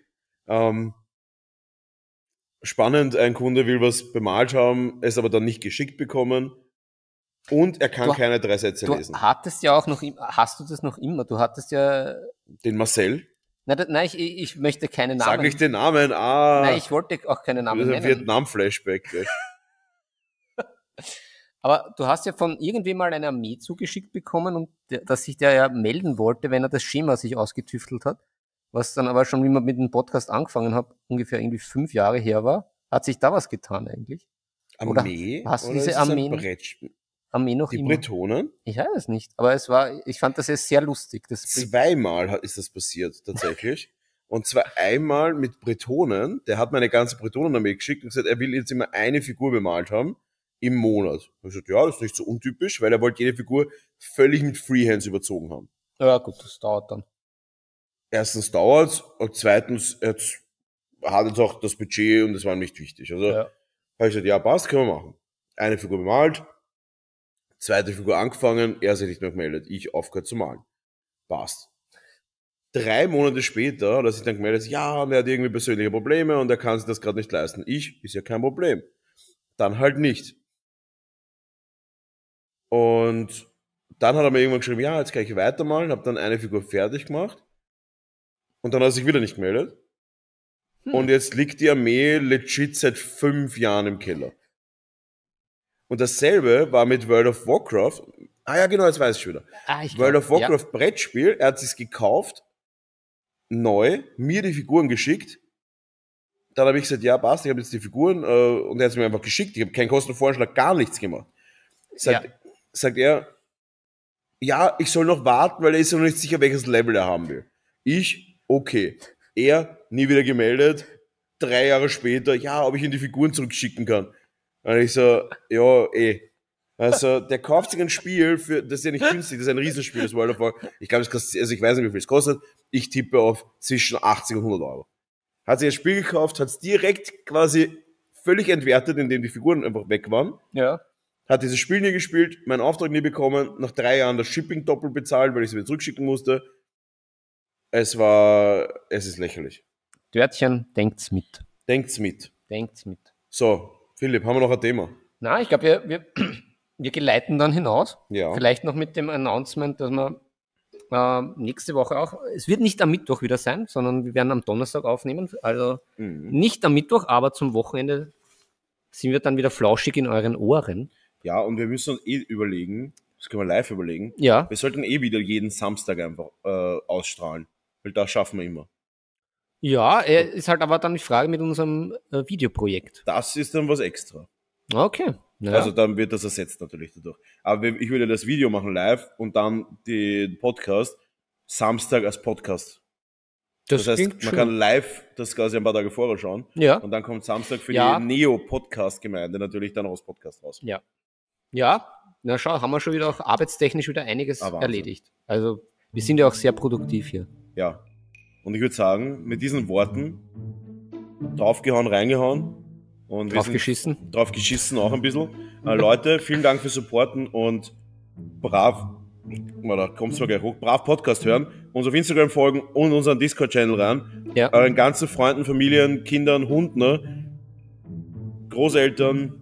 [SPEAKER 1] ähm, spannend, ein Kunde will was bemalt haben, es aber dann nicht geschickt bekommen und er kann
[SPEAKER 2] Du-
[SPEAKER 1] keine drei Sätze
[SPEAKER 2] Du
[SPEAKER 1] lesen.
[SPEAKER 2] hattest ja auch noch, hast du das noch immer? Du hattest ja,
[SPEAKER 1] Den Marcel,
[SPEAKER 2] nein, ich, ich möchte keine Namen.
[SPEAKER 1] sag nicht den Namen, ah,
[SPEAKER 2] Nein, ich wollte auch keine Namen
[SPEAKER 1] das ist ein
[SPEAKER 2] nennen.
[SPEAKER 1] Vietnam-Flashback.
[SPEAKER 2] Aber du hast ja von irgendwem mal eine Armee zugeschickt bekommen und dass sich der ja melden wollte, wenn er das Schema sich ausgetüftelt hat. Was dann aber schon, wie man mit dem Podcast angefangen hat, ungefähr irgendwie fünf Jahre her war. Hat sich da was getan eigentlich? Oder
[SPEAKER 1] Armee?
[SPEAKER 2] hast du
[SPEAKER 1] oder
[SPEAKER 2] diese
[SPEAKER 1] Brettspiel?
[SPEAKER 2] Armee noch
[SPEAKER 1] Die
[SPEAKER 2] immer?
[SPEAKER 1] Bretonen?
[SPEAKER 2] Ich weiß es nicht. Aber es war, ich fand das jetzt sehr lustig. Das
[SPEAKER 1] Zweimal ist das passiert, tatsächlich. Und zwar einmal mit Bretonen, der hat meine ganze Bretonenarmee geschickt und gesagt, er will jetzt immer eine Figur bemalt haben im Monat. Ich gesagt, ja, das ist nicht so untypisch, weil er wollte jede Figur völlig mit Freehands überzogen haben.
[SPEAKER 2] ja gut, das dauert dann.
[SPEAKER 1] Erstens dauert's und zweitens jetzt hat jetzt auch das Budget und das war nicht wichtig. Also
[SPEAKER 2] Ja.
[SPEAKER 1] habe ich gesagt, ja, passt, können wir machen. Eine Figur bemalt, zweite Figur angefangen, er sich nicht mehr gemeldet, ich aufgehört zu malen. Passt. Drei Monate später hat er sich dann gemeldet, ja, und er hat irgendwie persönliche Probleme und er kann sich das gerade nicht leisten. Ich, ist ja kein Problem. Dann halt nicht. Und dann hat er mir irgendwann geschrieben, ja, jetzt kann ich weitermalen, habe dann eine Figur fertig gemacht und dann hat er sich wieder nicht gemeldet.
[SPEAKER 2] Hm.
[SPEAKER 1] Und jetzt liegt die Armee legit seit fünf Jahren im Keller. Und dasselbe war mit World of Warcraft. Ah ja, genau, jetzt weiß ich schon wieder.
[SPEAKER 2] Ah, ich
[SPEAKER 1] World
[SPEAKER 2] glaub,
[SPEAKER 1] of Warcraft Brettspiel, er hat sich's gekauft, neu, mir die Figuren geschickt. Dann habe ich gesagt, ja, passt, ich habe jetzt die Figuren äh, und er hat es mir einfach geschickt. Ich habe keinen Kostenvorschlag, gar nichts gemacht. Sagt,
[SPEAKER 2] Ja.
[SPEAKER 1] sagt er, ja, ich soll noch warten, weil er ist noch nicht sicher, welches Level er haben will. Ich, okay. Er, nie wieder gemeldet. Drei Jahre später, ja, ob ich ihm die Figuren zurückschicken kann. Und ich so, ja, eh. Also, der kauft sich ein Spiel für, das ist ja nicht günstig, das ist ein Riesenspiel, das World of Warcraft. Ich glaube, es kostet, also ich weiß nicht, wie viel es kostet. Ich tippe auf zwischen 80 und 100 Euro. Hat sich ein Spiel gekauft, hat es direkt quasi völlig entwertet, indem die Figuren einfach weg waren.
[SPEAKER 2] Ja.
[SPEAKER 1] Hat dieses Spiel nie gespielt, meinen Auftrag nie bekommen, nach drei Jahren das Shipping doppelt bezahlt, weil ich es wieder zurückschicken musste. Es war, es ist lächerlich.
[SPEAKER 2] Dörtchen, denkt's mit.
[SPEAKER 1] Denkt's mit.
[SPEAKER 2] Denkt's mit.
[SPEAKER 1] So, Philipp, haben wir noch ein Thema?
[SPEAKER 2] Na, ich glaube, wir, wir, wir geleiten dann hinaus.
[SPEAKER 1] Ja.
[SPEAKER 2] Vielleicht noch mit dem Announcement, dass wir äh, nächste Woche auch, es wird nicht am Mittwoch wieder sein, sondern wir werden am Donnerstag aufnehmen. Also
[SPEAKER 1] Mhm.
[SPEAKER 2] nicht am Mittwoch, aber zum Wochenende sind wir dann wieder flauschig in euren Ohren.
[SPEAKER 1] Ja, und wir müssen uns eh überlegen, das können wir live überlegen,
[SPEAKER 2] Ja,
[SPEAKER 1] wir sollten eh wieder jeden Samstag einfach äh, ausstrahlen. Weil das schaffen wir immer.
[SPEAKER 2] ja, ist halt aber dann die Frage mit unserem äh, Videoprojekt.
[SPEAKER 1] Das ist dann was extra.
[SPEAKER 2] Okay. Ja.
[SPEAKER 1] Also dann wird das ersetzt natürlich dadurch. Aber ich würde das Video machen live und dann den Podcast Samstag als Podcast. Das, heißt,
[SPEAKER 2] klingt
[SPEAKER 1] man
[SPEAKER 2] schön.
[SPEAKER 1] kann live das quasi ein paar Tage vorher schauen.
[SPEAKER 2] ja,
[SPEAKER 1] Und dann kommt Samstag für
[SPEAKER 2] Ja.
[SPEAKER 1] die Neo-Podcast-Gemeinde natürlich dann auch das Podcast raus.
[SPEAKER 2] ja. Ja, na schau, haben wir schon wieder auch arbeitstechnisch wieder einiges
[SPEAKER 1] Ah,
[SPEAKER 2] erledigt. Also wir sind ja auch sehr produktiv hier.
[SPEAKER 1] Ja. Und ich würde sagen, mit diesen Worten draufgehauen, reingehauen. Und wir
[SPEAKER 2] Drauf
[SPEAKER 1] sind
[SPEAKER 2] geschissen.
[SPEAKER 1] drauf geschissen auch ein bisschen. Äh, Leute, vielen Dank fürs Supporten und brav, oder kommst du mal gleich hoch, brav Podcast hören, uns auf Instagram folgen und unseren Discord-Channel rein.
[SPEAKER 2] Ja.
[SPEAKER 1] Euren ganzen Freunden, Familien, Kindern, Hunden, ne? Großeltern,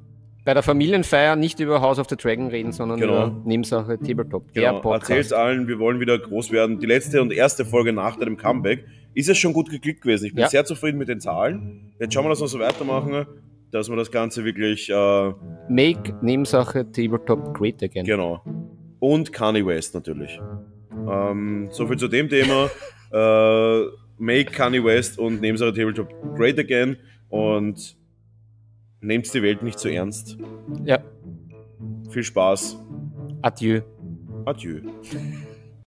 [SPEAKER 2] Bei der Familienfeier nicht über House of the Dragon reden, sondern
[SPEAKER 1] Genau.
[SPEAKER 2] über Nebensache Tabletop.
[SPEAKER 1] Genau, erzählt's allen, wir wollen wieder groß werden. Die letzte und erste Folge nach deinem Comeback ist es schon gut geklickt gewesen. Ich bin
[SPEAKER 2] Ja.
[SPEAKER 1] sehr zufrieden mit den Zahlen. Jetzt schauen wir, dass wir so weitermachen, dass wir das Ganze wirklich, äh,
[SPEAKER 2] Make Nebensache Tabletop great again.
[SPEAKER 1] Genau. Und Kanye West natürlich. Ähm, so viel zu dem Thema. äh, make Kanye West und Nebensache Tabletop great again. Und nehmt die Welt nicht zu ernst.
[SPEAKER 2] Ja.
[SPEAKER 1] Viel Spaß.
[SPEAKER 2] Adieu.
[SPEAKER 1] Adieu.